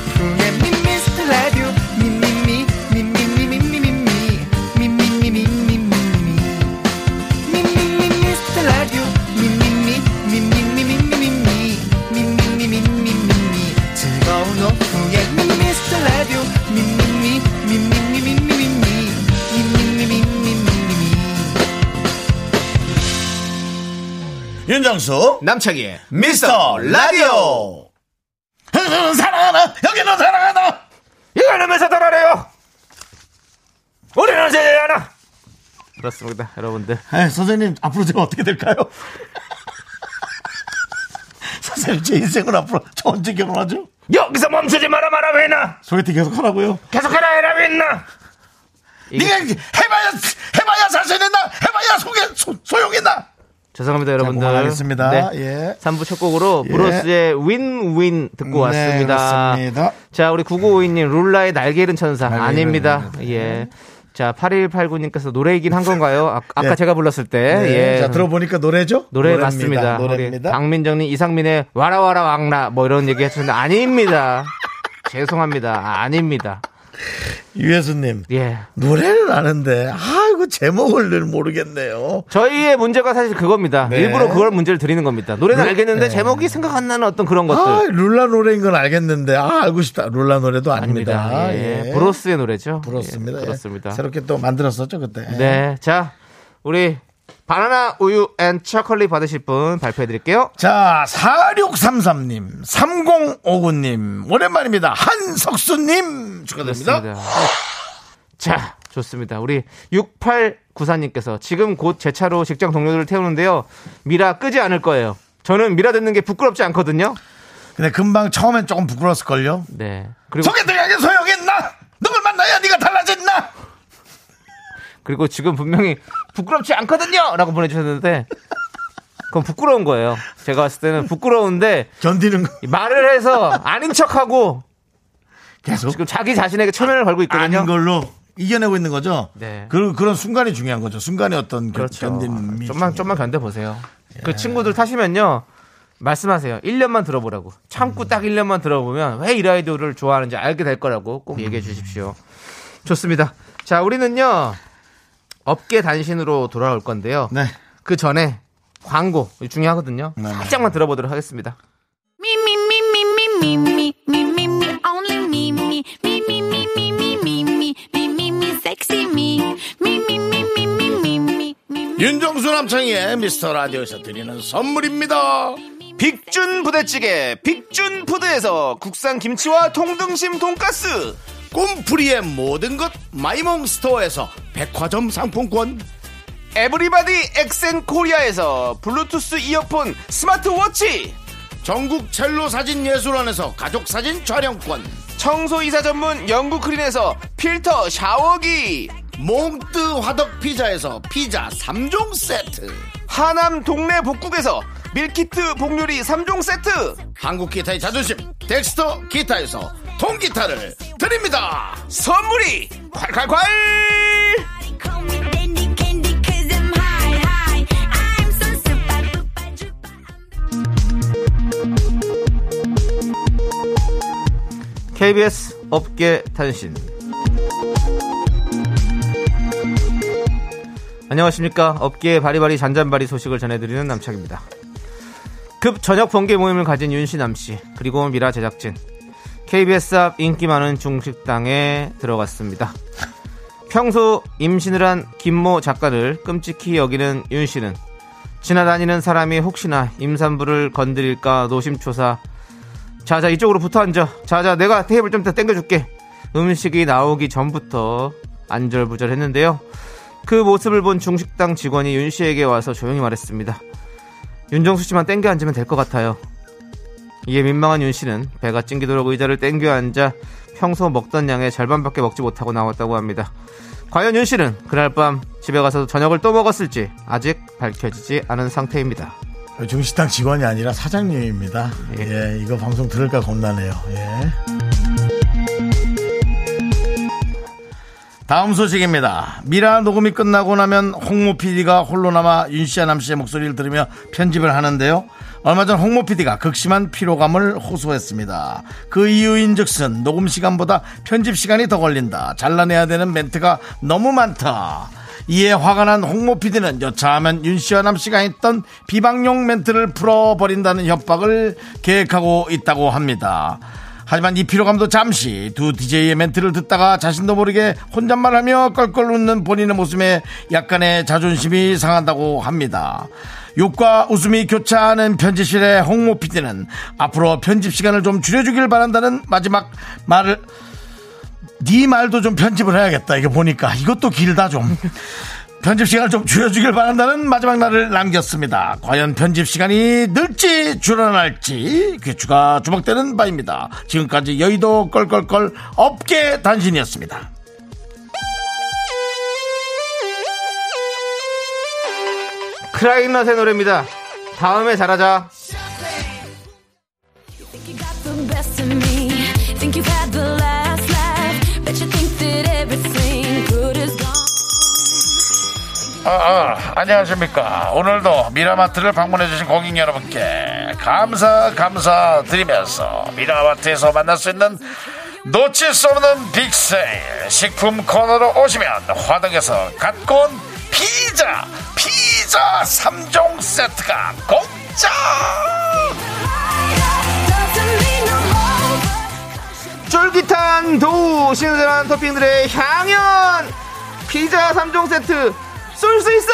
윤정수, 남창희의 미스터 라디오. 여기는 사랑하나, 여기는 사랑하나. 이거는 달아래요 우리는 제야 하나! 그렇습니다, 여러분들. 에, 선생님, 앞으로 제가 어떻게 될까요? 선생님, 제 인생은 앞으로 저 언제 결혼하죠? 여기서 멈추지 마라 마라 왜나 소개팅 계속 하라고요? 계속해라 해라 왜나 네가 해봐야, 해봐야 자신 있나? 해봐야 소개, 소, 소용있나? 죄송합니다, 여러분들. 그만하겠습니다. 네. 예. 3부 첫 곡으로 예. 브로스의 윈윈 듣고 왔습니다. 네, 그렇습니다. 자, 우리 9952님, 룰라의 날개 잃은 천사. 날개 아닙니다. 잃은 예. 자, 8189님께서 노래이긴 한 건가요? 아, 아까 예. 제가 불렀을 때. 네, 예. 자, 들어보니까 노래죠? 노래 노래입니다. 맞습니다. 노래입니다. 박민정님, 이상민의 와라와라 왕라 뭐 이런 얘기 하셨는데 아닙니다. 죄송합니다. 아, 아닙니다. 유혜수님. 예. 노래는 아는데, 아 이고, 제목을 늘 모르겠네요. 저희의 문제가 사실 그겁니다. 네. 일부러 그걸 문제를 드리는 겁니다. 노래는 네. 알겠는데 네. 제목이 생각 안 나는 어떤 그런 것들. 아, 룰라 노래인 건 알겠는데, 아, 알고 싶다. 룰라 노래도 아닙니다. 아닙니다. 예. 예. 브로스의 노래죠. 부럽습니다. 예, 예. 그렇습니다. 새롭게 또 만들었었죠, 그때. 네. 자, 우리 바나나 우유 and 초콜릿 받으실 분 발표해 드릴게요. 자, 4633님, 3059님, 오랜만입니다. 한석수님, 축하드립니다. 자, 좋습니다. 우리 6894님께서 지금 곧 제 차로 직장 동료들을 태우는데요. 미라 끄지 않을 거예요. 저는 미라 듣는 게 부끄럽지 않거든요. 근데 금방 처음엔 조금 부끄러웠을걸요? 네. 그리고 소개팅하게 소용있나? 누굴 만나야 네가 달라졌나? 그리고 지금 분명히 부끄럽지 않거든요! 라고 보내주셨는데, 그건 부끄러운 거예요. 제가 봤을 때는 부끄러운데, 견디는 거 말을 해서 아닌 척하고, 계속 지금 자기 자신에게 초면을 걸고 있거든요. 아닌 걸로 이겨내고 있는 거죠. 네. 그, 그런 순간이 중요한 거죠. 순간의 어떤 견- 그렇죠. 견딤이 좀만, 좀만 견뎌보세요. 그 친구들 타시면요, 말씀하세요. 1년만 들어보라고. 참고 딱 1년만 들어보면 왜 이 라디오를 좋아하는지 알게 될 거라고 꼭 얘기해 주십시오. 좋습니다. 자, 우리는요, 업계 단신으로 돌아올 건데요. 네. 그 전에 광고 중요하거든요. 네, 네. 살짝만 들어보도록 하겠습니다. Me, me, me, 윤정수 남창희의 미스터 라디오에서 드리는 선물입니다. 빅준 부대찌개 빅준 푸드에서 국산 김치와 통등심 돈가스 꿈풀이의 모든 것 마이몽 스토어에서 백화점 상품권. 에브리바디 엑센 코리아에서 블루투스 이어폰 스마트워치 전국 첼로 사진 예술원에서 가족 사진 촬영권. 청소이사 전문 영국 크린에서 필터 샤워기 몽뜨 화덕 피자에서 피자 3종 세트. 하남 동네 복국에서 밀키트 복요리 3종 세트 한국 기타의 자존심 덱스터 기타에서 통기타를 드립니다. 선물이 콸콸콸. KBS 업계 탄신 안녕하십니까. 업계의 바리바리 잔잔바리 소식을 전해드리는 남창입니다. 급 저녁 번개 모임을 가진 윤시남 씨 그리고 미라 제작진 KBS 앞 인기 많은 중식당에 들어갔습니다. 평소 임신을 한 김모 작가를 끔찍히 여기는 윤 씨는 지나다니는 사람이 혹시나 임산부를 건드릴까 노심초사 자자 이쪽으로 붙어 앉아. 자자 내가 테이블 좀 더 땡겨줄게. 음식이 나오기 전부터 안절부절했는데요 그 모습을 본 중식당 직원이 윤 씨에게 와서 조용히 말했습니다 윤정수 씨만 땡겨 앉으면 될 것 같아요 이에 민망한 윤 씨는 배가 찡기도록 의자를 땡겨 앉아 평소 먹던 양의 절반밖에 먹지 못하고 나왔다고 합니다 과연 윤 씨는 그날 밤 집에 가서 저녁을 또 먹었을지 아직 밝혀지지 않은 상태입니다 중식당 직원이 아니라 사장님입니다. 예, 이거 방송 들을까 겁나네요. 예. 다음 소식입니다. 미라 녹음이 끝나고 나면 홍모 PD가 홀로 남아 윤씨와 남씨의 목소리를 들으며 편집을 하는데요. 얼마 전 홍모 PD가 극심한 피로감을 호소했습니다. 그 이유인 즉슨 녹음 시간보다 편집 시간이 더 걸린다. 잘라내야 되는 멘트가 너무 많다. 이에 화가 난 홍모 PD는 여차하면 윤씨와 남씨가 했던 비방용 멘트를 풀어버린다는 협박을 계획하고 있다고 합니다. 하지만 이 피로감도 잠시 두 DJ의 멘트를 듣다가 자신도 모르게 혼잣말하며 껄껄 웃는 본인의 모습에 약간의 자존심이 상한다고 합니다. 욕과 웃음이 교차하는 편집실의 홍모 PD는 앞으로 편집 시간을 좀 줄여주길 바란다는 마지막 말을 네 말도 좀 편집을 해야겠다. 이게 보니까 이것도 길다 좀. 편집 시간을 좀 줄여주길 바란다는 마지막 날을 남겼습니다. 과연 편집 시간이 늘지 줄어날지 귀추가 주목되는 바입니다. 지금까지 여의도 껄껄껄 업계 단신이었습니다. 크라잉넛의 노래입니다 다음에 잘하자 아, 아, 안녕하십니까. 오늘도 미라마트를 방문해주신 고객 여러분께 감사, 감사 드리면서 미라마트에서 만날 수 있는 놓칠 수 없는 빅세일 식품 코너로 오시면 화덕에서 갖고 온 피자, 피자 3종 세트가 공짜! 쫄깃한 도우 신선한 토핑들의 향연 피자 3종 세트 쏠 수 있어.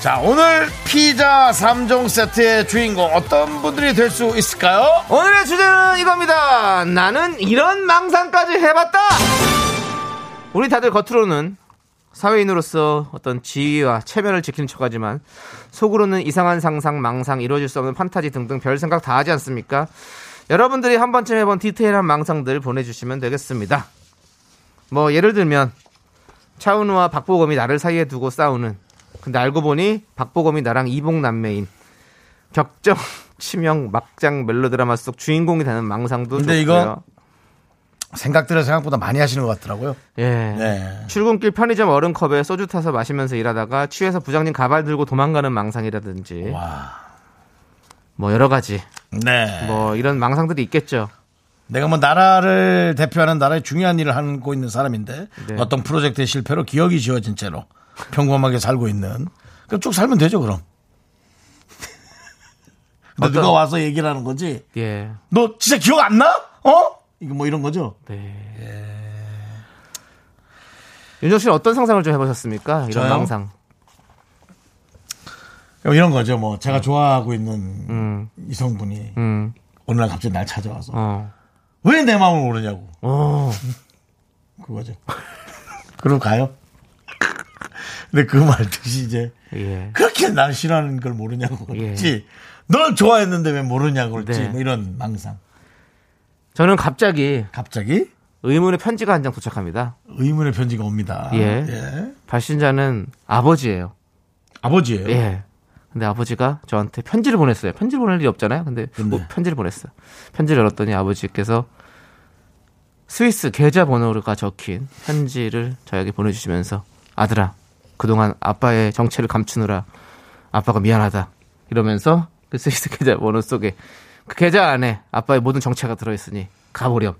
자, 오늘 피자 3종 세트의 주인공 어떤 분들이 될 수 있을까요? 오늘의 주제는 이겁니다 나는 이런 망상까지 해봤다 우리 다들 겉으로는 사회인으로서 어떤 지위와 체면을 지키는 척하지만 속으로는 이상한 상상, 망상, 이루어질 수 없는 판타지 등등 별 생각 다 하지 않습니까? 여러분들이 한 번쯤 해본 디테일한 망상들 보내주시면 되겠습니다. 뭐 예를 들면 차은우와 박보검이 나를 사이에 두고 싸우는 근데 알고 보니 박보검이 나랑 이복 남매인 격정 치명 막장 멜로드라마 속 주인공이 되는 망상도 근데 좋고요. 이거 생각들을 생각보다 많이 하시는 것 같더라고요. 예. 네. 출근길 편의점 얼음컵에 소주 타서 마시면서 일하다가 취해서 부장님 가발 들고 도망가는 망상이라든지 와. 뭐 여러 가지 네. 뭐 이런 망상들이 있겠죠. 내가 뭐 나라를 대표하는 나라의 중요한 일을 하고 있는 사람인데 네. 어떤 프로젝트의 실패로 기억이 지워진 채로 평범하게 살고 있는 그럼 쭉 살면 되죠 그럼. 근데 어떤- 누가 와서 얘기를 하는 거지? 예. 너 진짜 기억 안 나? 어? 이거 뭐 이런 거죠? 네. 윤정 씨는 어떤 상상을 좀 해보셨습니까? 이런 저요? 망상. 이런 거죠. 뭐 제가 좋아하고 있는 음, 이성분이 음, 어느 날 갑자기 날 찾아와서 어, 왜 내 마음을 모르냐고 어, 그거죠. 그럼 가요. 근데 그 말 뜻이 이제 예. 그렇게 날 싫어하는 걸 모르냐고 예. 그랬지. 널 좋아했는데 왜 모르냐고 그랬지. 네. 뭐 이런 망상. 저는 갑자기 갑자기 의문의 편지가 한 장 도착합니다. 의문의 편지가 옵니다. 예. 발신자는 아버지예요. 아버지예요. 예. 근데 아버지가 저한테 편지를 보냈어요. 편지를 보낼 일이 없잖아요. 근데 근데? 뭐 편지를 보냈어요. 편지를 열었더니 아버지께서 스위스 계좌번호가 적힌 편지를 저에게 보내주시면서 아들아 그동안 아빠의 정체를 감추느라 아빠가 미안하다 이러면서 그 스위스 계좌번호 속에 그 계좌 안에 아빠의 모든 정체가 들어있으니 가보렴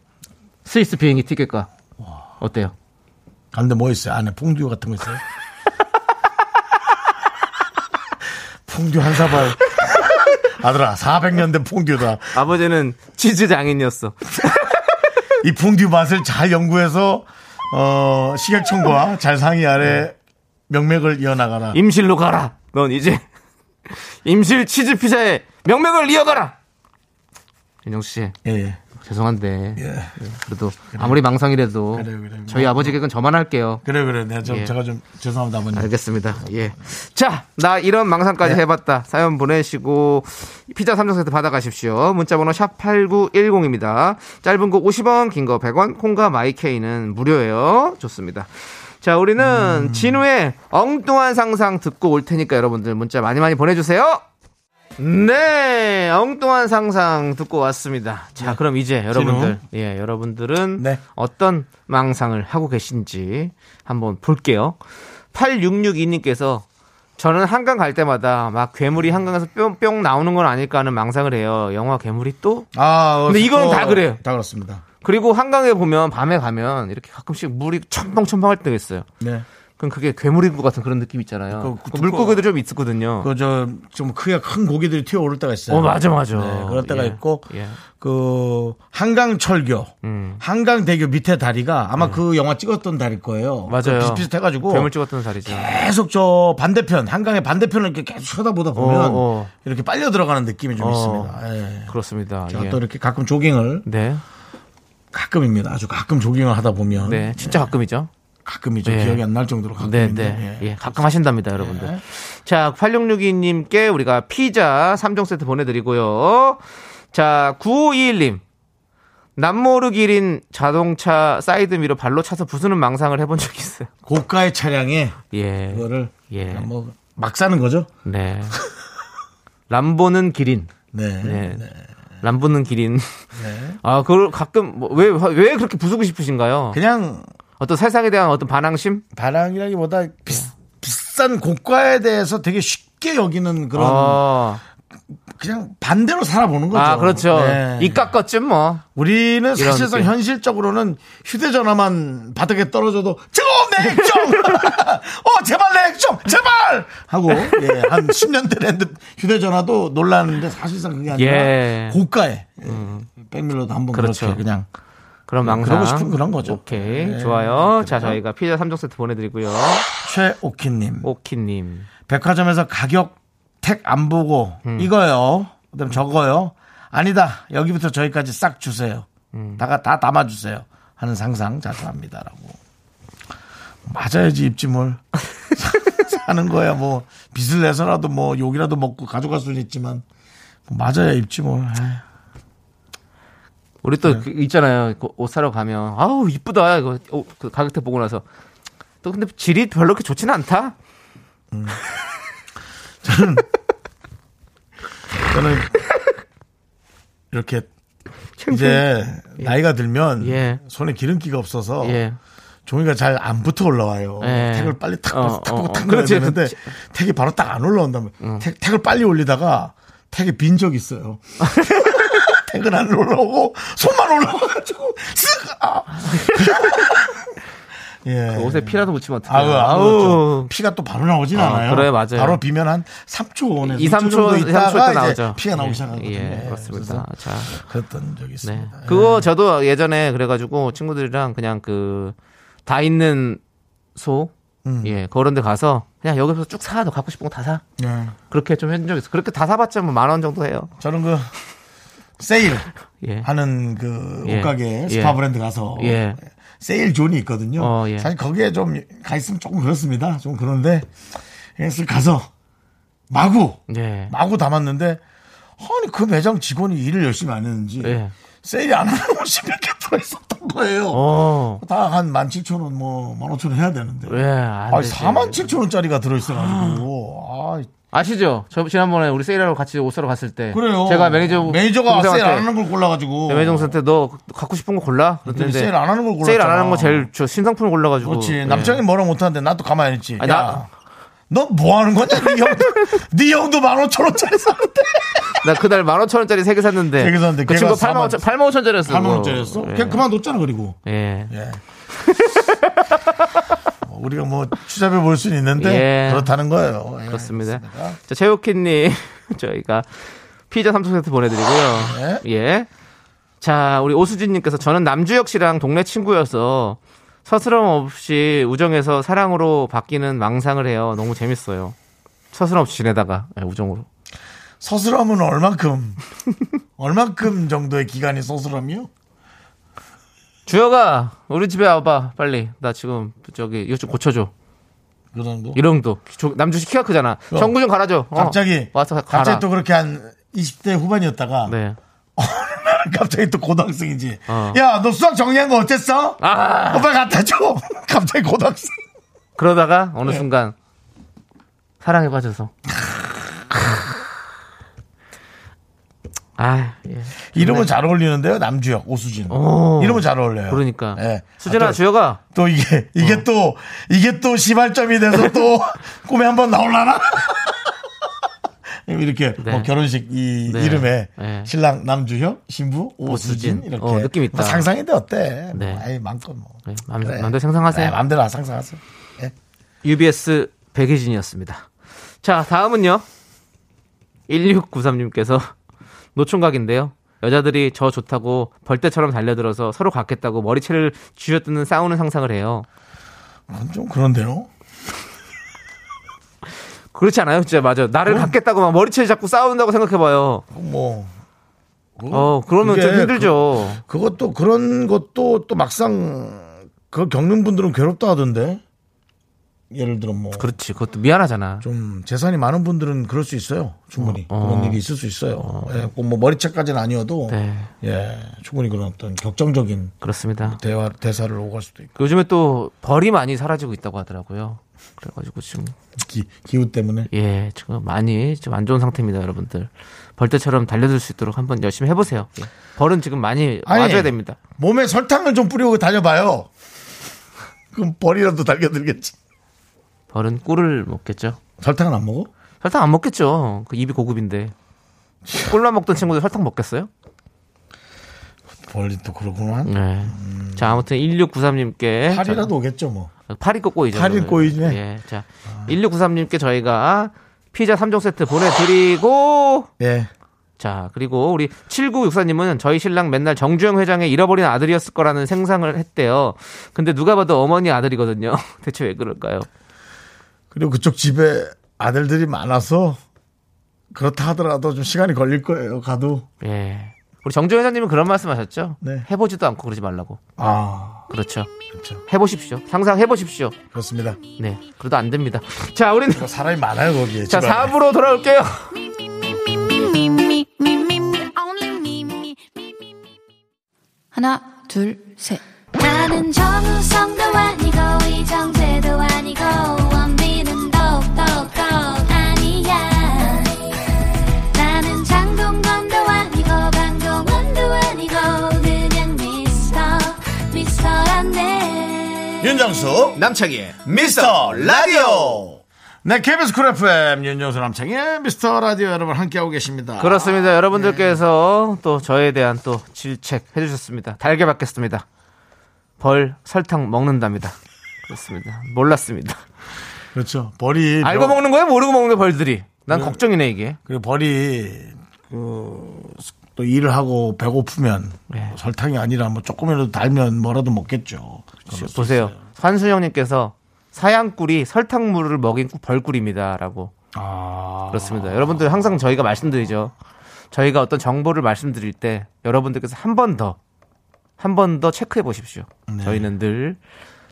스위스 비행기 티켓과 어때요? 근데 뭐 있어요? 안에 퐁듀 같은 거 있어요? 퐁듀 한 사발. 아들아, 400년 된 퐁듀다. 아버지는 치즈 장인이었어. 이 퐁듀 맛을 잘 연구해서, 어, 식약청과 잘 상의하에 명맥을 이어나가라. 임실로 가라. 넌 이제 임실 치즈 피자의 명맥을 이어가라. 윤정 씨, 예, 예. 죄송한데 예. 그래도 아무리 망상이라도 그래요, 그래요. 저희 아버지 객은 저만 할게요. 그래, 그래. 내가 좀, 예. 제가 좀 죄송합니다, 아버님. 알겠습니다. 예. 자, 나 이런 망상까지 네. 해봤다. 사연 보내시고 피자 3종 세트 받아가십시오. 문자번호 샵 #8910입니다. 짧은 거 50원, 긴 거 100원, 콩과 마이케이는 무료예요. 좋습니다. 자, 우리는 음. 진우의 엉뚱한 상상 듣고 올 테니까 여러분들 문자 많이 많이 보내주세요. 네, 엉뚱한 상상 듣고 왔습니다. 자, 그럼 이제 여러분들, 예, 여러분들은 네. 어떤 망상을 하고 계신지 한번 볼게요. 8662님께서 저는 한강 갈 때마다 막 괴물이 한강에서 뿅뿅 나오는 건 아닐까 하는 망상을 해요. 영화 괴물이 또? 아, 근데 이거는 다 그래요. 다 그렇습니다. 그리고 한강에 보면 밤에 가면 이렇게 가끔씩 물이 첨벙첨벙할 때가 있어요. 네. 그럼 그게 괴물인 것 같은 그런 느낌 있잖아요. 그- 그 물고기도 좀 있거든요. 그, 저, 좀 크기가 큰 고기들이 튀어 오를 때가 있어요. 어, 맞아, 맞아. 네, 그럴 때가 예. 있고, 예. 그, 한강 철교, 음. 한강 대교 밑에 다리가 아마 그 영화 찍었던 다리일 거예요. 맞아요. 그 비슷비슷해가지고. 괴물 찍었던 자리죠. 계속 저 반대편, 한강의 반대편을 이렇게 계속 쳐다보다 보면 어, 어. 이렇게 빨려 들어가는 느낌이 좀 어. 있습니다. 예. 그렇습니다. 제가 예. 또 이렇게 가끔 조깅을, 네. 가끔입니다. 아주 가끔 조깅을 하다 보면. 네. 진짜 가끔이죠. 가끔이죠. 네. 기억이 안 날 정도로 네, 가끔인데. 네. 예. 예, 가끔 하신답니다, 여러분들. 네. 자, 8662님께 우리가 피자 3종 세트 보내드리고요. 자, 9521님. 람보르기니 자동차 사이드미러 발로 차서 부수는 망상을 해본 적이 있어요. 고가의 차량에 예. 그거를 예. 뭐, 막 사는 거죠. 네. 람보는 기린. 네. 네. 람보는 기린. 네. 아, 그걸 가끔, 뭐, 왜, 왜 그렇게 부수고 싶으신가요? 그냥 어떤 세상에 대한 어떤 반항심? 바람이라기보다 비, 비싼 고가에 대해서 되게 쉽게 여기는 그런 어. 그냥 반대로 살아보는 거죠. 아, 그렇죠. 네. 이 깎았지 뭐. 우리는 사실상 느낌. 현실적으로는 휴대전화만 바닥에 떨어져도 제발 내 액정! 어, 제발 내 액정! 제발! 하고, 예, 한 10년 된 휴대전화도 놀라는데 사실상 그게 아니라 예. 고가에. 예, 백밀러도 한번 그 그렇죠. 렇게 그냥. 그런 망상. 그러고 싶은 그런 거죠. 오케이. 네. 좋아요. 자, 저희가 피자 3종 세트 보내드리고요. 최오키님. 오키님. 백화점에서 가격 택 안 보고 이거요. 그 다음 저거요. 아니다. 여기부터 저기까지 싹 주세요. 다가 다 담아 주세요. 하는 상상 자주 합니다라고. 맞아야지 입지 뭘. 사는 거야 뭐 빚을 내서라도 뭐 욕이라도 먹고 가져갈 수는 있지만 뭐 맞아야 입지 뭘. 에이. 우리 또그 있잖아요. 그 옷 사러 가면 아우 이쁘다. 이거 어, 그 가격대 보고 나서 또 근데 질이 별로 그렇게 좋지는 않다. 저는 저는 이렇게 이제 나이가 들면 예. 손에 기름기가 없어서 예. 종이가 잘 안 붙어 올라와요. 예. 택을 빨리 탁, 어, 탁, 어, 탁, 어. 탁 그렇지. 넣어야 되는데 택이 바로 딱 안 올라온다면 택, 택을 빨리 올리다가 택이 빈 적이 있어요. 택은 안 올라오고 손만 올라와가지고 쓱 아. 예. 그 옷에 피라도 묻히면 어떡해요. 아우, 아우, 아우. 피가 또 바로 나오진 아, 않아요. 그래요, 맞아요. 바로 비면 한 3초, 2, 3초, 정도 2, 3초 있다가 나오죠. 피가 나오기 예, 시작하거든요. 예, 예, 그렇습니다. 자, 그랬던 적이 네. 있습니다. 예. 그거 저도 예전에 그래가지고 친구들이랑 그냥 그 다 있는 예, 그런 데 가서 그냥 여기서 쭉 사. 너 갖고 싶은 거 다 사. 예. 그렇게 좀 해준 적 있어. 그렇게 다 사봤자 뭐 만 원 정도 해요. 저는 그 세일 예. 하는 그 예. 옷가게 예. 스파 브랜드 가서 예. 세일 zone이 있거든요. 어, 예. 사실 거기에 좀 가 있으면 조금 그렇습니다. 좀 그런데 그래서 가서 마구 예. 마구 담았는데 아니 그 매장 직원이 일을 열심히 안 했는지 예. 세일이 안 하는 옷이 몇개 들어있었던 거예요. 어. 다 한 17,000원, 뭐, 15,000원 해야 되는데. 예, 안 아니, 되지. 47,000원짜리가 들어있어가지고. 아, 아시죠? 저 지난번에 우리 세일하러 같이 옷 사러 갔을 때 그래요. 제가 매니저 매니저가 세일 안 하는 걸 골라가지고. 네, 매니저 동생한테 너 갖고 싶은 거 골라. 그랬는데 세일 안 하는 걸 골랐잖아. 세일 안 하는 거 제일 저 신상품 을 골라가지고. 그렇지. 예. 남창희 뭐라 못하는데 나도 가만히 있지. 아니, 야, 나- 너 뭐 하는 거냐? 네 형도, 네 형도 15,000원짜리 사는데. 나 그날 15,000원짜리 3개 샀는데. 세개 샀는데 그 친구 8만 5천, 8만 5천짜리였어. 8만원짜리였어? 예. 그냥 그만 뒀잖아, 그리고. 예. 예. 뭐 우리가 뭐 추잡해 볼 수는 있는데 예. 그렇다는 거예요. 예, 그렇습니다. 자, 최욱희님, 저희가 피자 3종 세트 보내드리고요. 예. 자, 우리 오수진님께서 저는 남주혁 씨랑 동네 친구여서 서스럼 없이 우정에서 사랑으로 바뀌는 망상을 해요. 너무 재밌어요. 서스럼 없이 지내다가 예, 우정으로. 서스럼은 얼만큼 얼만큼 정도의 기간이 서스럼이요? 주혁아, 우리 집에 와봐, 빨리. 나 지금 저기 이것 좀 고쳐줘. 그 정도? 이령도 남주 씨 키가 크잖아. 전구 좀 갈아줘. 어. 갑자기 와서 가- 갑자기 갈아. 또 그렇게 한 20대 후반이었다가 네. 갑자기 또 고등학생이지. 어. 야, 너 수학 정리한 거 어땠어? 아, 오빠 갖다 줘. 갑자기 고등학생. 그러다가 네. 어느 순간 사랑에 빠져서. 아, 예. 이름은 잘 어울리는데요. 남주혁, 오수진. 오. 이름은 잘 어울려요. 그러니까. 예. 수진아, 아, 또, 주혁아. 또 이게 이게 어. 또 이게 또 시발점이 돼서 또 꿈에 한번 나올라나? 이렇게 네. 뭐 결혼식 이 네. 이름에 네. 신랑 남주혁, 신부 오수진, 오수진. 이렇게 어, 느낌 있다. 뭐 상상인데 어때? 네. 뭐, 아이 마음껏 뭐. 네, 마음, 그래. 마음대로 상상하세요. 네, 마음대로 상상하세요. UBS 백혜진이었습니다. 자, 다음은요. 1693님께서 노총각인데요. 여자들이 저 좋다고 벌떼처럼 달려들어서 서로 갖겠다고 머리채를 쥐어뜯는 싸우는 상상을 해요. 그건 좀 그런데요. 그렇지 않아요? 진짜 맞아. 나를 갖겠다고 막 머리채 잡고 싸운다고 생각해봐요. 뭐 어, 그러면 좀 그게 힘들죠. 그것도 그런 것도 또 막상 그걸 겪는 분들은 괴롭다 하던데. 예를 들어 뭐. 그렇지. 그것도 미안하잖아. 좀 재산이 많은 분들은 그럴 수 있어요. 충분히 어. 그런 일이 있을 수 있어요. 예, 꼭뭐 머리채까지는 아니어도 네. 예, 충분히 그런 어떤 격정적인 그렇습니다. 대화 대사를 오갈 수도 있고 요즘에 또 벌이 많이 사라지고 있다고 하더라고요. 그래가지고 지금 기, 기후 때문에 예 지금 많이 좀 안 좋은 상태입니다, 여러분들. 벌떼처럼 달려들 수 있도록 한번 열심히 해보세요. 예. 벌은 지금 많이 아니, 와줘야 됩니다. 몸에 설탕을 좀 뿌리고 다녀봐요. 그럼 벌이라도 달겨들겠지. 벌은 꿀을 먹겠죠. 설탕은 안 먹어? 설탕 안 먹겠죠. 그 입이 고급인데. 꿀만 먹던 친구들 설탕 먹겠어요? 벌이 또 그러구만. 네. 자, 아무튼 1693님께. 팔이라도 오겠죠 뭐. 팔이 꼭 꼬이죠. 팔이. 꼬이지. 예. 자, 1693님께 저희가 피자 3종 세트 보내드리고, 예. 자, 그리고 우리 7964님은 저희 신랑 맨날 정주영 회장의 잃어버린 아들이었을 거라는 생상을 했대요. 근데 누가 봐도 어머니 아들이거든요. 대체 왜 그럴까요? 그리고 그쪽 집에 아들들이 많아서 그렇다 하더라도 좀 시간이 걸릴 거예요. 가도. 예. 우리 정주영 회장님은 그런 말씀 하셨죠? 네. 해보지도 않고 그러지 말라고. 아, 그렇죠. 그렇죠. 해보십시오. 상상 해보십시오. 그렇습니다. 네. 그래도 안 됩니다. 자, 우리는 뭐 사람이 많아요 거기에. 자, 집안에. 4부로 돌아올게요. 하나, 둘, 셋. 나는 정우성도 아니고 이정재도 아니고 윤정수 남창희의 미스터 라디오 네 KBS 쿨 FM 윤정수 남창희의 미스터 라디오 여러분 함께하고 계십니다 그렇습니다. 여러분들께서 또 저에 대한 또 질책 해주셨습니다. 달게 받겠습니다. 벌 설탕 먹는답니다. 그렇습니다. 몰랐습니다. 그렇죠 벌이 알고 명- 먹는 거예요? 모르고 먹는 벌들이. 난 걱정이네 이게. 그리고 벌이 그, 또 일을 하고 배고프면 네. 설탕이 아니라 뭐 조금이라도 달면 뭐라도 먹겠죠 그럴 수 보세요. 있어요. 환수영님께서 사양꿀이 설탕물을 먹인 벌꿀입니다라고 아. 그렇습니다. 여러분들 항상 저희가 말씀드리죠. 저희가 어떤 정보를 말씀드릴 때 여러분들께서 한 번 더, 한 번 더 체크해 보십시오. 네. 저희는 늘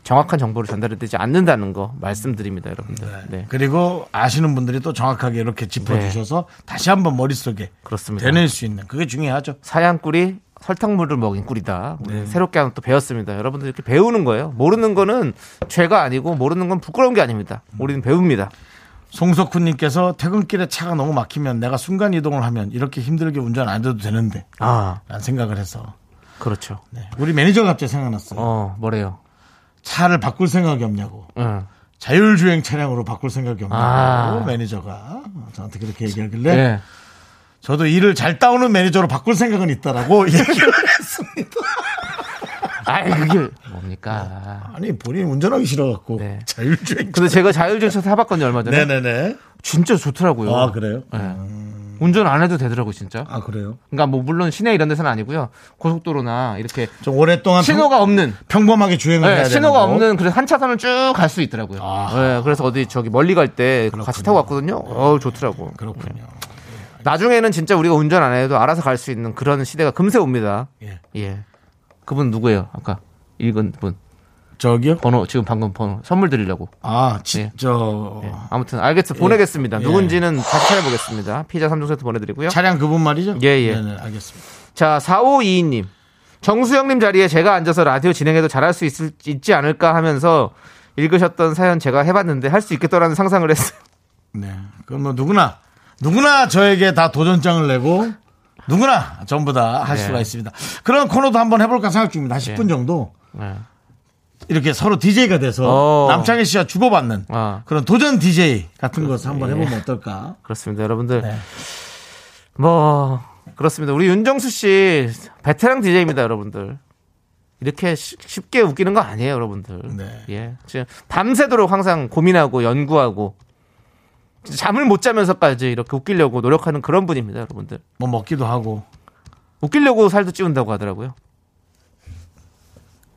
정확한 정보를 전달해드리지 않는다는 거 말씀드립니다, 여러분들. 네, 그리고 아시는 분들이 또 정확하게 이렇게 짚어주셔서 다시 한번 머릿속에 그렇습니다. 되낼 수 있는 그게 중요하죠. 사양꿀이 설탕물을 먹인 꿀이다. 우리 새롭게 하나 또 배웠습니다. 여러분들 이렇게 배우는 거예요. 모르는 거는 죄가 아니고 모르는 건 부끄러운 게 아닙니다. 우리는 배웁니다. 송석훈님께서 퇴근길에 차가 너무 막히면 내가 순간 이동을 하면 이렇게 힘들게 운전 안 해도 되는데 아, 라는 생각을 해서 그렇죠. 네. 우리 매니저가 갑자기 생각났어요. 어, 뭐래요? 차를 바꿀 생각이 없냐고. 응. 자율주행 차량으로 바꿀 생각이 없냐고 아. 매니저가 저한테 그렇게 얘기하길래 네. 저도 일을 잘 따오는 매니저로 바꿀 생각은 있다라고 얘기를 했습니다. 아이, 그게 뭡니까? 아니 본인이 운전하기 싫어갖고 네. 자율주행. 근데 제가 자율주행차 타봤거든요, 얼마 전에. 네네네. 진짜 좋더라고요. 아 그래요? 네. 운전 안 해도 되더라고요, 진짜. 아 그래요? 그러니까 뭐 물론 시내 이런 데서는 아니고요. 고속도로나 이렇게 좀 오랫동안 신호가 없는 평, 범하게 주행을 네, 해야 되는 신호가 거. 없는 그래서 한 차선을 쭉 갈 수 있더라고요. 아. 네, 그래서 어디 저기 멀리 갈 때 같이 타고 왔거든요. 어 좋더라고. 그렇군요. 나중에는 진짜 우리가 운전 안 해도 알아서 갈 수 있는 그런 시대가 금세 옵니다. 예. 예. 그분 누구예요? 아까 읽은 분. 저기요? 번호 지금 방금 번호 선물 드리려고. 아, 지, 예. 저 예. 아무튼 알겠어 보내겠습니다. 예. 누군지는 다시 찾아보겠습니다. 피자 3종 세트 보내드리고요. 차량 그분 말이죠? 예, 예. 네네, 알겠습니다. 자, 4522님. 정수영님 자리에 제가 앉아서 라디오 진행해도 잘할 수 있을, 있지 않을까 하면서 읽으셨던 사연 제가 해봤는데 할 수 있겠더라는 상상을 했어요. 네. 그건 뭐 누구나, 누구나 저에게 다 도전장을 내고, 누구나 전부 다할 네. 수가 있습니다. 그런 코너도 한번 해볼까 생각 중입니다. 한 10분 정도. 네. 이렇게 서로 DJ가 돼서 어. 남창희 씨와 주고받는 아. 그런 도전 DJ 같은 것을 한번 해보면 어떨까? 그렇습니다, 여러분들. 네. 뭐, 그렇습니다. 우리 윤정수 씨, 베테랑 DJ입니다, 여러분들. 이렇게 쉬- 쉽게 웃기는 거 아니에요, 여러분들. 네. 예. 지금 밤새도록 항상 고민하고 연구하고 잠을 못 자면서까지 이렇게 웃기려고 노력하는 그런 분입니다, 여러분들. 뭐 먹기도 하고. 웃기려고 살도 찌운다고 하더라고요.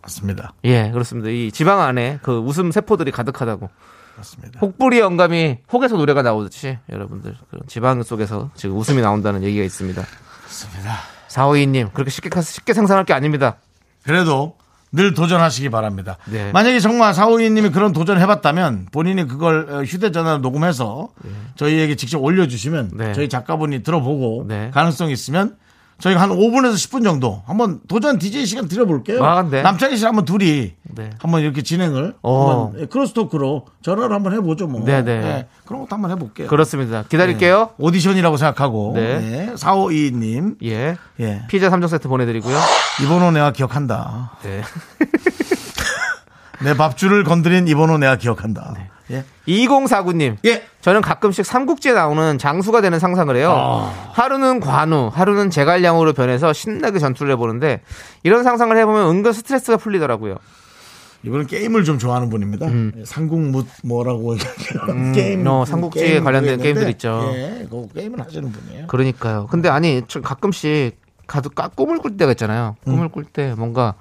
맞습니다. 예, 그렇습니다. 이 지방 안에 그 웃음 세포들이 가득하다고. 맞습니다. 혹부리 영감이 혹에서 노래가 나오듯이 여러분들 그런 지방 속에서 지금 웃음이 나온다는 얘기가 있습니다. 맞습니다. 452님 그렇게 쉽게 가- 쉽게 상상할 게 아닙니다. 그래도 늘 도전하시기 바랍니다. 네. 만약에 정말 사오이님이 그런 도전 해봤다면 본인이 그걸 어, 휴대전화로 녹음해서 저희에게 직접 올려주시면 네. 저희 작가분이 들어보고 네. 가능성이 있으면 저희가 한 5분에서 10분 정도 한번 도전 DJ 시간 드려볼게요. 아, 네. 남창희 씨 한번 둘이 네. 한번 이렇게 진행을 어. 한번 예, 크로스토크로 전화로 한번 해보죠 뭐. 네, 네. 예, 그런 것도 한번 해볼게요. 그렇습니다. 기다릴게요. 오디션이라고 생각하고 네. 네. 4522님 예. 예. 피자 3종 세트 보내드리고요. 이번호 내가 기억한다. 네. 내 밥줄을 건드린 이번호 내가 기억한다. 예. 2049님. 예. 저는 가끔씩 삼국지에 나오는 장수가 되는 상상을 해요. 아. 하루는 관우, 하루는 제갈량으로 변해서 신나게 전투를 해보는데 이런 상상을 해보면 은근 스트레스가 풀리더라고요. 이분은 게임을 좀 좋아하는 분입니다. 예, 상국무 뭐라고 게임 음. 어, 삼국지에 게임 관련된 게임들 있죠. 예, 그 게임을 하시는 분이에요. 그러니까요. 근데 아니 저 가끔씩 가도 까- 꿈을 꿀 때가 있잖아요. 음. 꿈을 꿀때 뭔가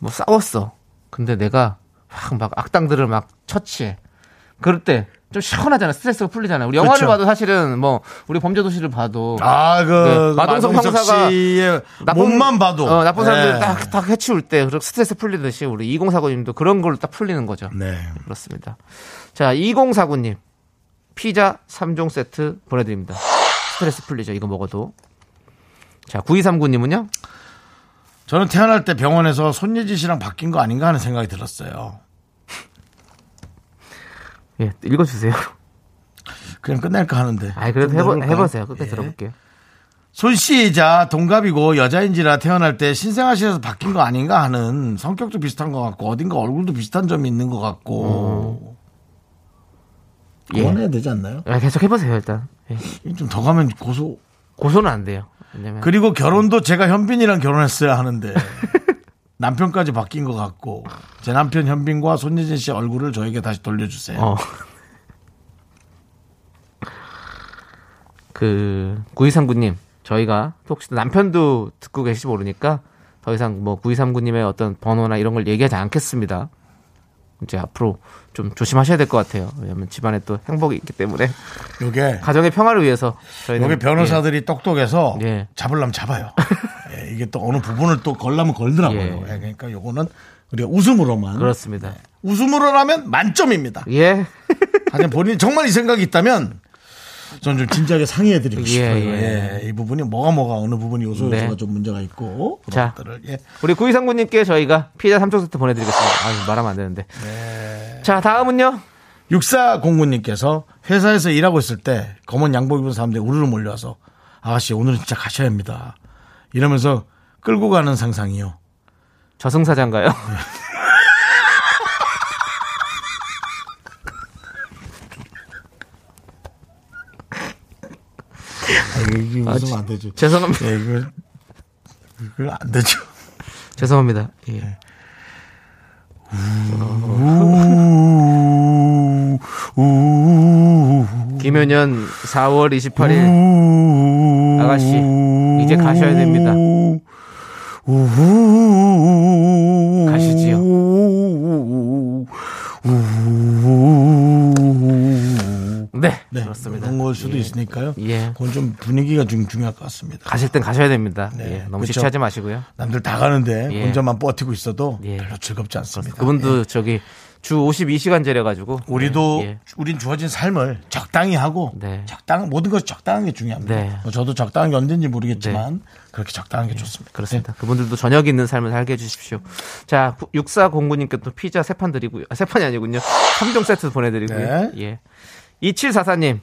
뭐 싸웠어. 근데 내가 확막 악당들을 막 처치해. 그럴 때 좀 시원하잖아. 스트레스가 풀리잖아요. 우리 영화를 그렇죠. 봐도 사실은 뭐 우리 범죄도시를 봐도 아, 그 네, 마동석 마동석 형사가 씨의 몸만 봐도 어, 나쁜 사람들 예. 딱, 딱 해치울 때 그렇게 스트레스 풀리듯이 우리 2049님도 그런 걸로 딱 풀리는 거죠. 네. 그렇습니다. 자, 2049님. 피자 3종 세트 보내드립니다. 스트레스 풀리죠. 이거 먹어도. 자, 9239님은요? 저는 태어날 때 병원에서 손예지 씨랑 바뀐 거 아닌가 하는 생각이 들었어요. 예, 읽어주세요. 그냥 끝낼까 하는데. 아 그래도 좀 해보? 해보세요. 끝까지 예. 들어볼게요. 손 씨이자 동갑이고 여자인지라 태어날 때 신생아실에서 바뀐 거 아닌가 하는 성격도 비슷한 것 같고 어딘가 얼굴도 비슷한 점이 있는 것 같고 예. 그만해야 되지 않나요? 아, 계속 해보세요, 일단. 예. 좀더 가면 고소 고소는 안 돼요. 왜냐면. 그리고 결혼도 제가 현빈이랑 결혼했어야 하는데 남편까지 바뀐 것 같고 제 남편 현빈과 손예진 씨 얼굴을 저에게 다시 돌려주세요. 어. 그, 9239님, 저희가 혹시 남편도 듣고 계실지 모르니까 더 이상 뭐 9239님의 어떤 번호나 이런 걸 얘기하지 않겠습니다. 이제 앞으로 좀 조심하셔야 될 것 같아요. 왜냐하면 집안에 또 행복이 있기 때문에 요게 가정의 평화를 위해서 저희는 요게 변호사들이 똑똑해서 예. 잡으려면 잡아요. 예, 이게 또 어느 부분을 또 걸려면 걸더라고요. 예. 예, 그러니까 요거는 우리가 웃음으로만 예, 그렇습니다. 웃음으로라면 만점입니다. 예. 하지만 본인이 정말 이 생각이 있다면 전좀 진지하게 상의해드리고 예, 싶어요. 예. 예, 이 부분이 뭐가 뭐가 어느 부분이 요소 요소가 네. 좀 문제가 있고 자. 그런 것들을 예. 우리 구이상구님께 저희가 피자 3종 세트 보내드리겠습니다. 아 말하면 안 되는데. 자, 다음은요. 육사공구님께서 회사에서 일하고 있을 때 검은 양복 입은 사람들이 우르르 몰려와서 아가씨 오늘은 진짜 가셔야 합니다. 이러면서 끌고 가는 상상이요. 저승사자인가요? 아, 이게 웃으면 안 되죠. 죄송합니다. 예, 이거 이거 안 되죠. 죄송합니다. 예. 김효년 4월 28일 우, 아가씨, 이제 가셔야 됩니다. 우, 가시지요. 우, 네, 네, 그렇습니다. 그런 걸 수도 있으니까요. 예. 그건 좀 분위기가 좀 중요할 것 같습니다. 가실 땐 가셔야 됩니다. 네, 예, 너무 그렇죠. 지체하지 마시고요. 남들 다 가는데 예. 혼자만 버티고 있어도 예. 별로 즐겁지 않습니다. 그분도 저기 주 52시간 제려가지고 우리도 예. 우린 주어진 삶을 적당히 하고 네. 적당 모든 것이 적당한 게 중요합니다. 네. 뭐 저도 적당한 게 언제인지 모르겠지만 그렇게 적당한 게 좋습니다. 네. 그렇습니다. 그분들도 저녁 있는 삶을 살게 해주십시오. 자, 6409님께 또 피자 세 판 드리고요. 아, 세 판이 아니군요. 3종 세트 보내드리고요. 네. 예. 2744님.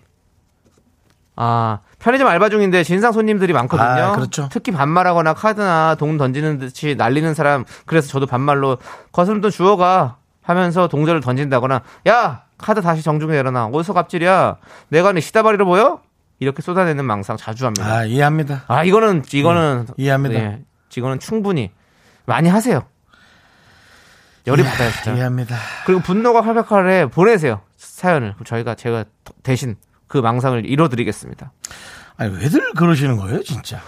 아, 편의점 알바 중인데 진상 손님들이 많거든요. 아, 그렇죠. 특히 반말하거나 카드나 돈 던지는 듯이 날리는 사람. 그래서 저도 반말로 거스름돈 주워가 하면서 동전을 던진다거나 야 카드 다시 정중히 내려놔. 어디서 갑질이야? 내가 네 시다바리로 보여? 이렇게 쏟아내는 망상 자주 합니다. 아 이해합니다. 아 이거는 이거는 네, 이해합니다. 예, 이거는 충분히 많이 하세요. 열이 받아요 진짜. 이해합니다. 그리고 분노가 활발하게 보내세요 사연을 저희가 제가 대신 그 망상을 이뤄드리겠습니다. 아니 왜들 그러시는 거예요, 진짜?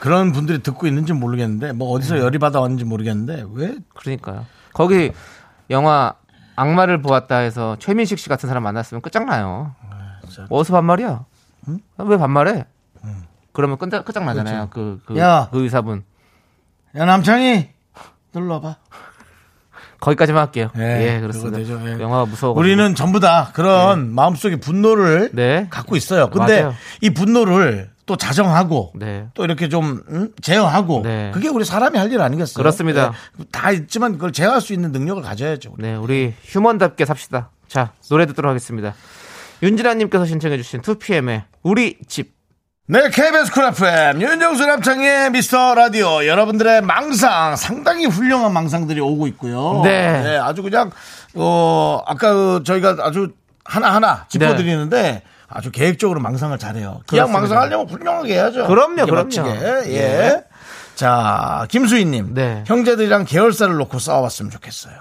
그런 분들이 듣고 있는지 모르겠는데 뭐 네. 어디서 열이 받아 왔는지 모르겠는데 왜 그러니까요. 거기 영화 악마를 보았다 해서 최민식 씨 같은 사람 만났으면 끝장나요. 진짜. 어디서 반말이야? 아, 왜 반말해? 그러면 끝장, 끝장나잖아요. 그, 그, 야. 그 의사분. 야 남창이 놀러 와봐. 거기까지만 할게요. 예, 예, 그렇습니다. 되죠, 예. 영화가 무서워. 우리는 전부 다 그런 마음속에 분노를 네. 갖고 있어요. 근데 맞아요. 이 분노를 또 자정하고 네. 또 이렇게 좀 음? 제어하고 네. 그게 우리 사람이 할 일 아니겠어요? 그렇습니다. 네. 다 있지만 그걸 제어할 수 있는 능력을 가져야죠. 우리. 네, 우리 human답게 삽시다. 자, 노래 듣도록 하겠습니다. 윤진아님께서 신청해주신 2PM의 우리 집. 네, KBS 쿨 FM 윤정수 남창희의 미스터 라디오 여러분들의 망상 상당히 훌륭한 망상들이 오고 있고요. 네. 아주 그냥 어 아까 그 저희가 아주 하나 하나 짚어드리는데 아주 계획적으로 망상을 잘해요. 기왕. 망상하려면 훌륭하게 해야죠. 그럼요, 그럼요. 예. 예. 자, 김수희님. 네. 형제들이랑 계열사를 놓고 싸워봤으면 좋겠어요.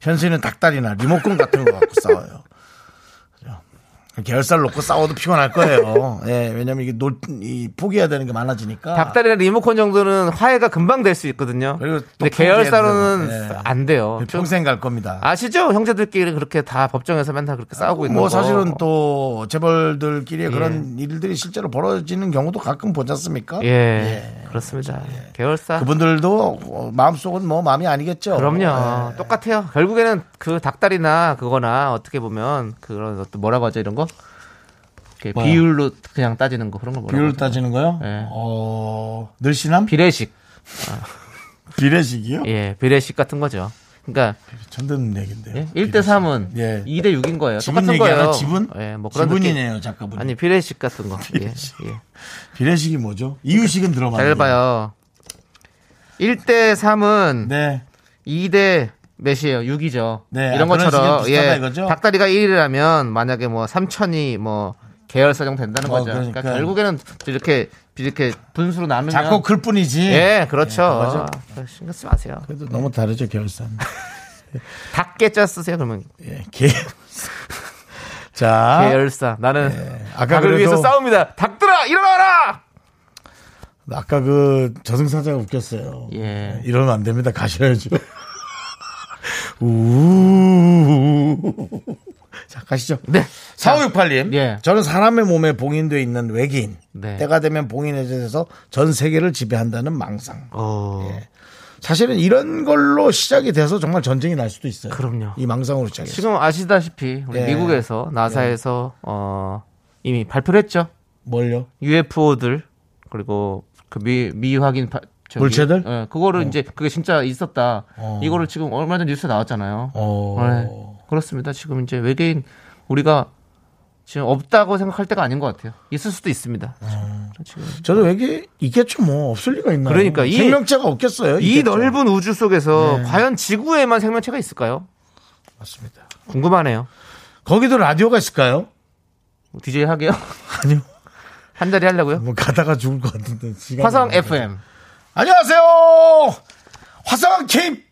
현수이는 닭다리나 리모컨 같은 거 갖고 싸워요. 계열사를 놓고 싸워도 피곤할 거예요. 예, 왜냐면 이게 놀, 이, 포기해야 되는 게 많아지니까. 닭다리나 리모컨 정도는 화해가 금방 될 수 있거든요. 그리고 또 근데 계열사로는 예. 안 돼요. 좀 평생 갈 겁니다. 아시죠? 형제들끼리 그렇게 다 법정에서 맨날 그렇게 싸우고 있는 뭐 거. 사실은 또 재벌들끼리 예. 그런 일들이 실제로 벌어지는 경우도 가끔 보지 않습니까? 예, 그렇습니다. 계열사. 그분들도 어, 마음속은 뭐 마음이 아니겠죠. 그럼요. 예. 똑같아요. 결국에는 그 닭다리나 그거나 어떻게 보면 그런 뭐라고 하죠 이런 거? 이렇게 뭐요? 비율로 그냥 따지는 거 그런 거 뭐라고 비율 하죠? 따지는 거요? 예. 어, 늘씬함? 비례식. 비례식이요? 예, 비례식 같은 거죠. 그러니까 처음 듣는 얘기인데요. 예? 1대 3은 예. 2대 6인 거예요. 지분 똑같은 얘기하나? 거예요. 지분? 예, 뭐 그런 지분이네요. 작가분. 아니 비례식 같은 거. 예, 예. 비례식이 뭐죠? 이유식은 들어봤는데. 잘 봐요. 1대 3은 네. 2대 몇이에요? 6이죠. 네, 이런 아, 것처럼 예. 이거죠? 닭다리가 1이라면 만약에 뭐 3천이 뭐 계열 사정 된다는 어, 거죠. 그러니까, 그러니까. 결국에는 이렇게 이렇게 분수로 나누면 작고 클 뿐이지. 예, 그렇죠. 맞아. 신경 쓰지 마세요. 그래도 너무 다르죠, 결산. 닭게자 쓰세요. 그러면 예, 개. 자. 계열사. 나는 아까 닭을 그래도- 위해서 싸웁니다. 닭들아 일어나라. 아까 그 저승사자가 웃겼어요. 예. 이러면 안 됩니다. 가셔야죠. 우. 자, 가시죠. 네. 4568님. 예. 저는 사람의 몸에 봉인되어 있는 외계인. 네. 때가 되면 봉인에 대해서 전 세계를 지배한다는 망상. 어. 예. 사실은 이런 걸로 시작이 돼서 정말 전쟁이 날 수도 있어요. 그럼요. 이 망상으로 시작해서. 지금 아시다시피 우리 예. 미국에서 나사에서 어 이미 발표를 했죠. 뭘요? UFO들 그리고 그 미 미확인 파- 저기, 물체들? 예, 그거를 이제 그게 진짜 있었다. 어. 이거를 지금 얼마 전 뉴스에 나왔잖아요. 어. 네, 그렇습니다. 지금 이제 외계인 우리가 지금 없다고 생각할 때가 아닌 것 같아요. 있을 수도 있습니다. 어. 지금 저도 외계 있겠죠 뭐 없을 리가 있나요? 그러니까 이- 생명체가 없겠어요. 이 있겠죠. 넓은 우주 속에서 네. 과연 지구에만 생명체가 있을까요? 맞습니다. 궁금하네요. 거기도 라디오가 있을까요? DJ 하게요? 아니요. 한 자리 하려고요? 뭐 가다가 죽을 것 같은데. 화성. FM. 안녕하세요. 화성 K.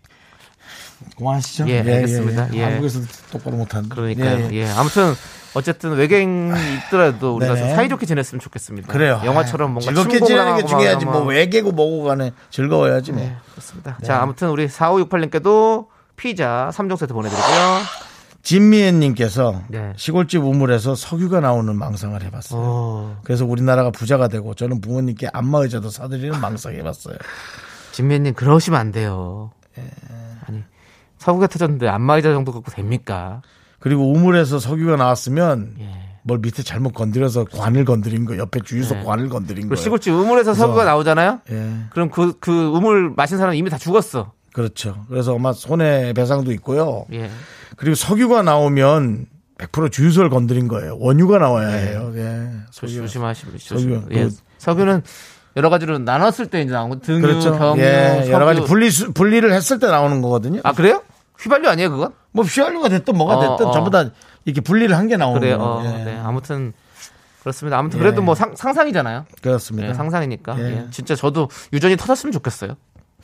고마하시죠? 예, 알겠습니다. 예. 한국에서 똑바로 못하는데. 그러니까요. 예, 예, 예. 아무튼 어쨌든 외계인이 있더라도 우리가 네네. 좀 사이좋게 지냈으면 좋겠습니다. 그래요. 영화처럼 뭔가 즐겁게 지내는 게 중요하지. 뭐 외계고 뭐고 간에 즐거워야지 뭐. 네, 그렇습니다. 자, 아무튼 우리 4568님께도 피자 3종 세트 보내드리고요. 진미애님께서 네. 시골집 우물에서 석유가 나오는 망상을 해봤어요. 어, 그래서 우리나라가 부자가 되고 저는 부모님께 안마의자도 사드리는 망상 해봤어요. 진미님 그러시면 안 돼요. 예. 아니 서구가 터졌는데 안마의자 정도 갖고 됩니까? 그리고 우물에서 석유가 나왔으면 예. 뭘 밑에 잘못 건드려서 관을 건드린 거 옆에 주유소 네. 관을 건드린 그 거예요. 시골집 우물에서 석유가 나오잖아요. 예. 그럼 그, 그 우물 마신 사람은 이미 다 죽었어. 그렇죠. 그래서 아마 손해 배상도 있고요. 예. 그리고 석유가 나오면 100% 주유소를 건드린 거예요. 원유가 나와야 해요. 예. 조심, 석유. 조심하시면 석유. 예. 그- 석유는 여러 가지로 나눴을 때 이제 나오고 등유, 그렇죠. 경유, 예. 여러 가지 분리 분리를 했을 때 나오는 거거든요. 아 그래요? 휘발유 아니에요 그건? 뭐 휘발유가 됐든 뭐가 어, 됐든 어. 전부 다 이렇게 분리를 한 게 나오는. 거예요. 어, 예. 네. 아무튼 그렇습니다. 아무튼 그래도 예. 뭐 상, 상상이잖아요. 그렇습니다. 예, 상상이니까. 예. 예. 진짜 저도 유전이 터졌으면 좋겠어요.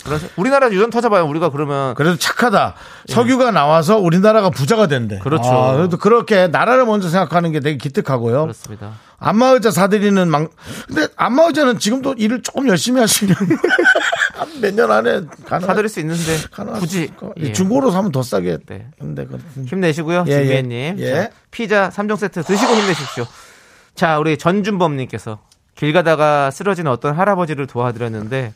그래서 우리나라 유전 터져봐요. 우리가 그러면 그래도 착하다. 석유가 나와서 우리나라가 부자가 된대. 예. 그렇죠. 아, 그래도 그렇게 나라를 먼저 생각하는 게 되게 기특하고요. 그렇습니다. 안마의자 사드리는 망. 근데 안마의자는 지금도 일을 조금 열심히 하시면 몇 년 안에 가능. 사드릴 수 있는데 굳이. 예. 중고로 사면 더 싸게. 네. 근데 그 힘내시고요. 예, 예. 진미애님. 예. 자, 피자 3종 세트 드시고 힘내십시오. 자, 우리 전준범님께서 길 가다가 쓰러진 어떤 할아버지를 도와드렸는데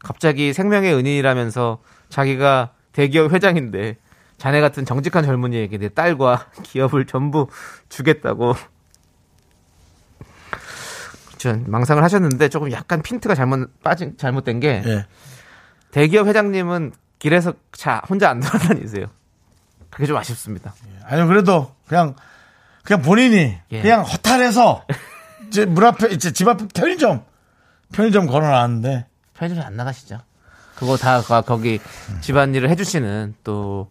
갑자기 생명의 은인이라면서 자기가 대기업 회장인데 자네 같은 정직한 젊은이에게 내 딸과 기업을 전부 주겠다고 전 망상을 하셨는데 조금 약간 핀트가 잘못 빠진 잘못된 게 예. 대기업 회장님은 길에서 자 혼자 안 돌아다니세요. 그게 좀 아쉽습니다. 아니 그래도 그냥 그냥 본인이 예. 그냥 허탈해서 이제 문 앞에 이제 집 앞에 편의점 편의점 걸어놨는데 편의점에 안 나가시죠? 그거 다 거- 거기 집안일을 해주시는 또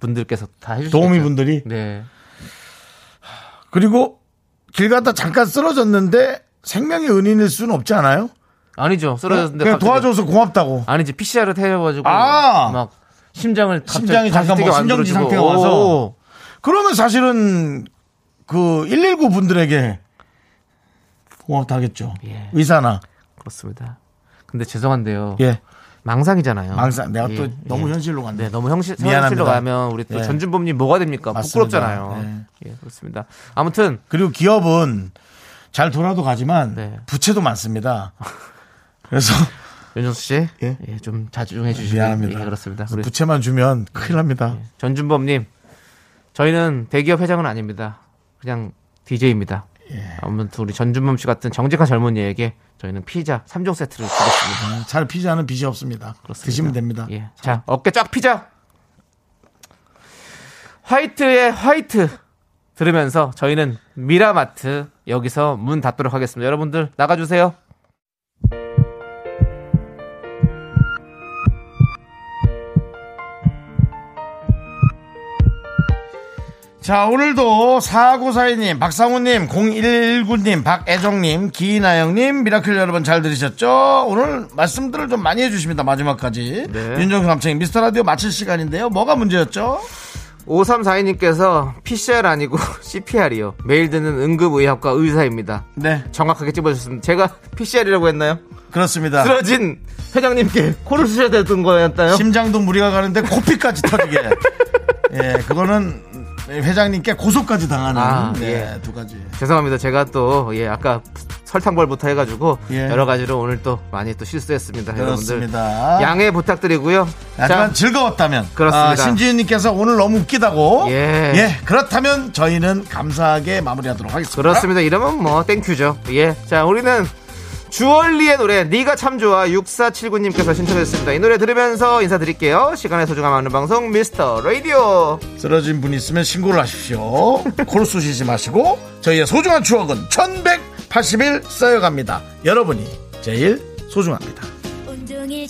분들께서 다 해주시죠. 도우미 분들이 네. 그리고 길 가다 잠깐 쓰러졌는데 생명의 은인일 수는 없지 않아요? 아니죠. 쓰러졌는데 그냥 갑자기- 도와줘서 고맙다고. 아니지 PCR을 태워가지고 아! 막 심장을 갑자기 심장이 잠깐 뭐 심정지 만들어주고. 상태가 와서. 오. 그러면 사실은 그 119 분들에게 고맙다 하겠죠. 예. 의사나. 그렇습니다. 근데 죄송한데요. 예. 망상이잖아요. 망상. 내가 또 예, 너무 예. 현실로 갔네. 네, 너무 현실, 미안합니다. 현실로 가면 우리 또 예. 전준범님 뭐가 됩니까? 맞습니다. 부끄럽잖아요. 예, 그렇습니다. 아무튼 그리고 기업은 잘 돌아도 가지만 네. 부채도 많습니다. 그래서 윤정수 씨, 예? 예, 좀 자중해 주시면 미안합니다. 예, 그렇습니다. 우리 부채만 주면 큰일 납니다. 전준범님, 저희는 대기업 회장은 아닙니다. 그냥 DJ입니다. 예. 아무튼 우리 전준범 씨 같은 정직한 젊은이에게 저희는 피자 3종 세트를 드렸습니다. 잘 피지 않은 빚이 없습니다. 그렇습니다. 드시면 됩니다. 예. 자, 어깨 쫙 피자. 화이트의 화이트 들으면서 저희는 미라마트 여기서 문 닫도록 하겠습니다. 여러분들 나가주세요. 자, 오늘도 4942님, 박상우님, 0119님, 박애정님, 기나영님, 미라클 여러분 잘 들으셨죠? 오늘 말씀들을 좀 많이 해주십니다. 마지막까지. 네. 윤정수 남창희 미스터 라디오 마칠 시간인데요. 뭐가 문제였죠? 5342님께서 PCR 아니고 CPR이요. 매일 듣는 응급의학과 의사입니다. 네, 정확하게 찝어주셨습니다. 제가 PCR이라고 했나요? 그렇습니다. 쓰러진 회장님께 코를 쑤셔야 되던 거였나요? 심장도 무리가 가는데 코피까지 터지게. 예, 그거는 회장님께 고소까지 당하는 아, 네, 예. 두 가지. 죄송합니다. 제가 또, 예, 아까 설탕벌부터 해가지고, 예. 여러 가지로 오늘 또 많이 또 실수했습니다. 그렇습니다. 여러분들. 양해 부탁드리고요. 하지만 자, 즐거웠다면 그렇습니다. 아, 신지윤님께서 오늘 너무 웃기다고 예. 그렇다면 저희는 감사하게 마무리하도록 하겠습니다. 그렇습니다. 이러면 뭐, thank you죠. 예. 자, 우리는 주얼리의 노래, 네가 참 좋아, 6479님께서 신청했습니다. 이 노래 들으면서 인사드릴게요. 시간의 소중함 하는 방송, 미스터 라디오. 쓰러진 분 있으면 신고를 하십시오. 코를 쑤시지 마시고 저희의 소중한 추억은 1180일 쌓여갑니다. 여러분이 제일 소중합니다. 온종일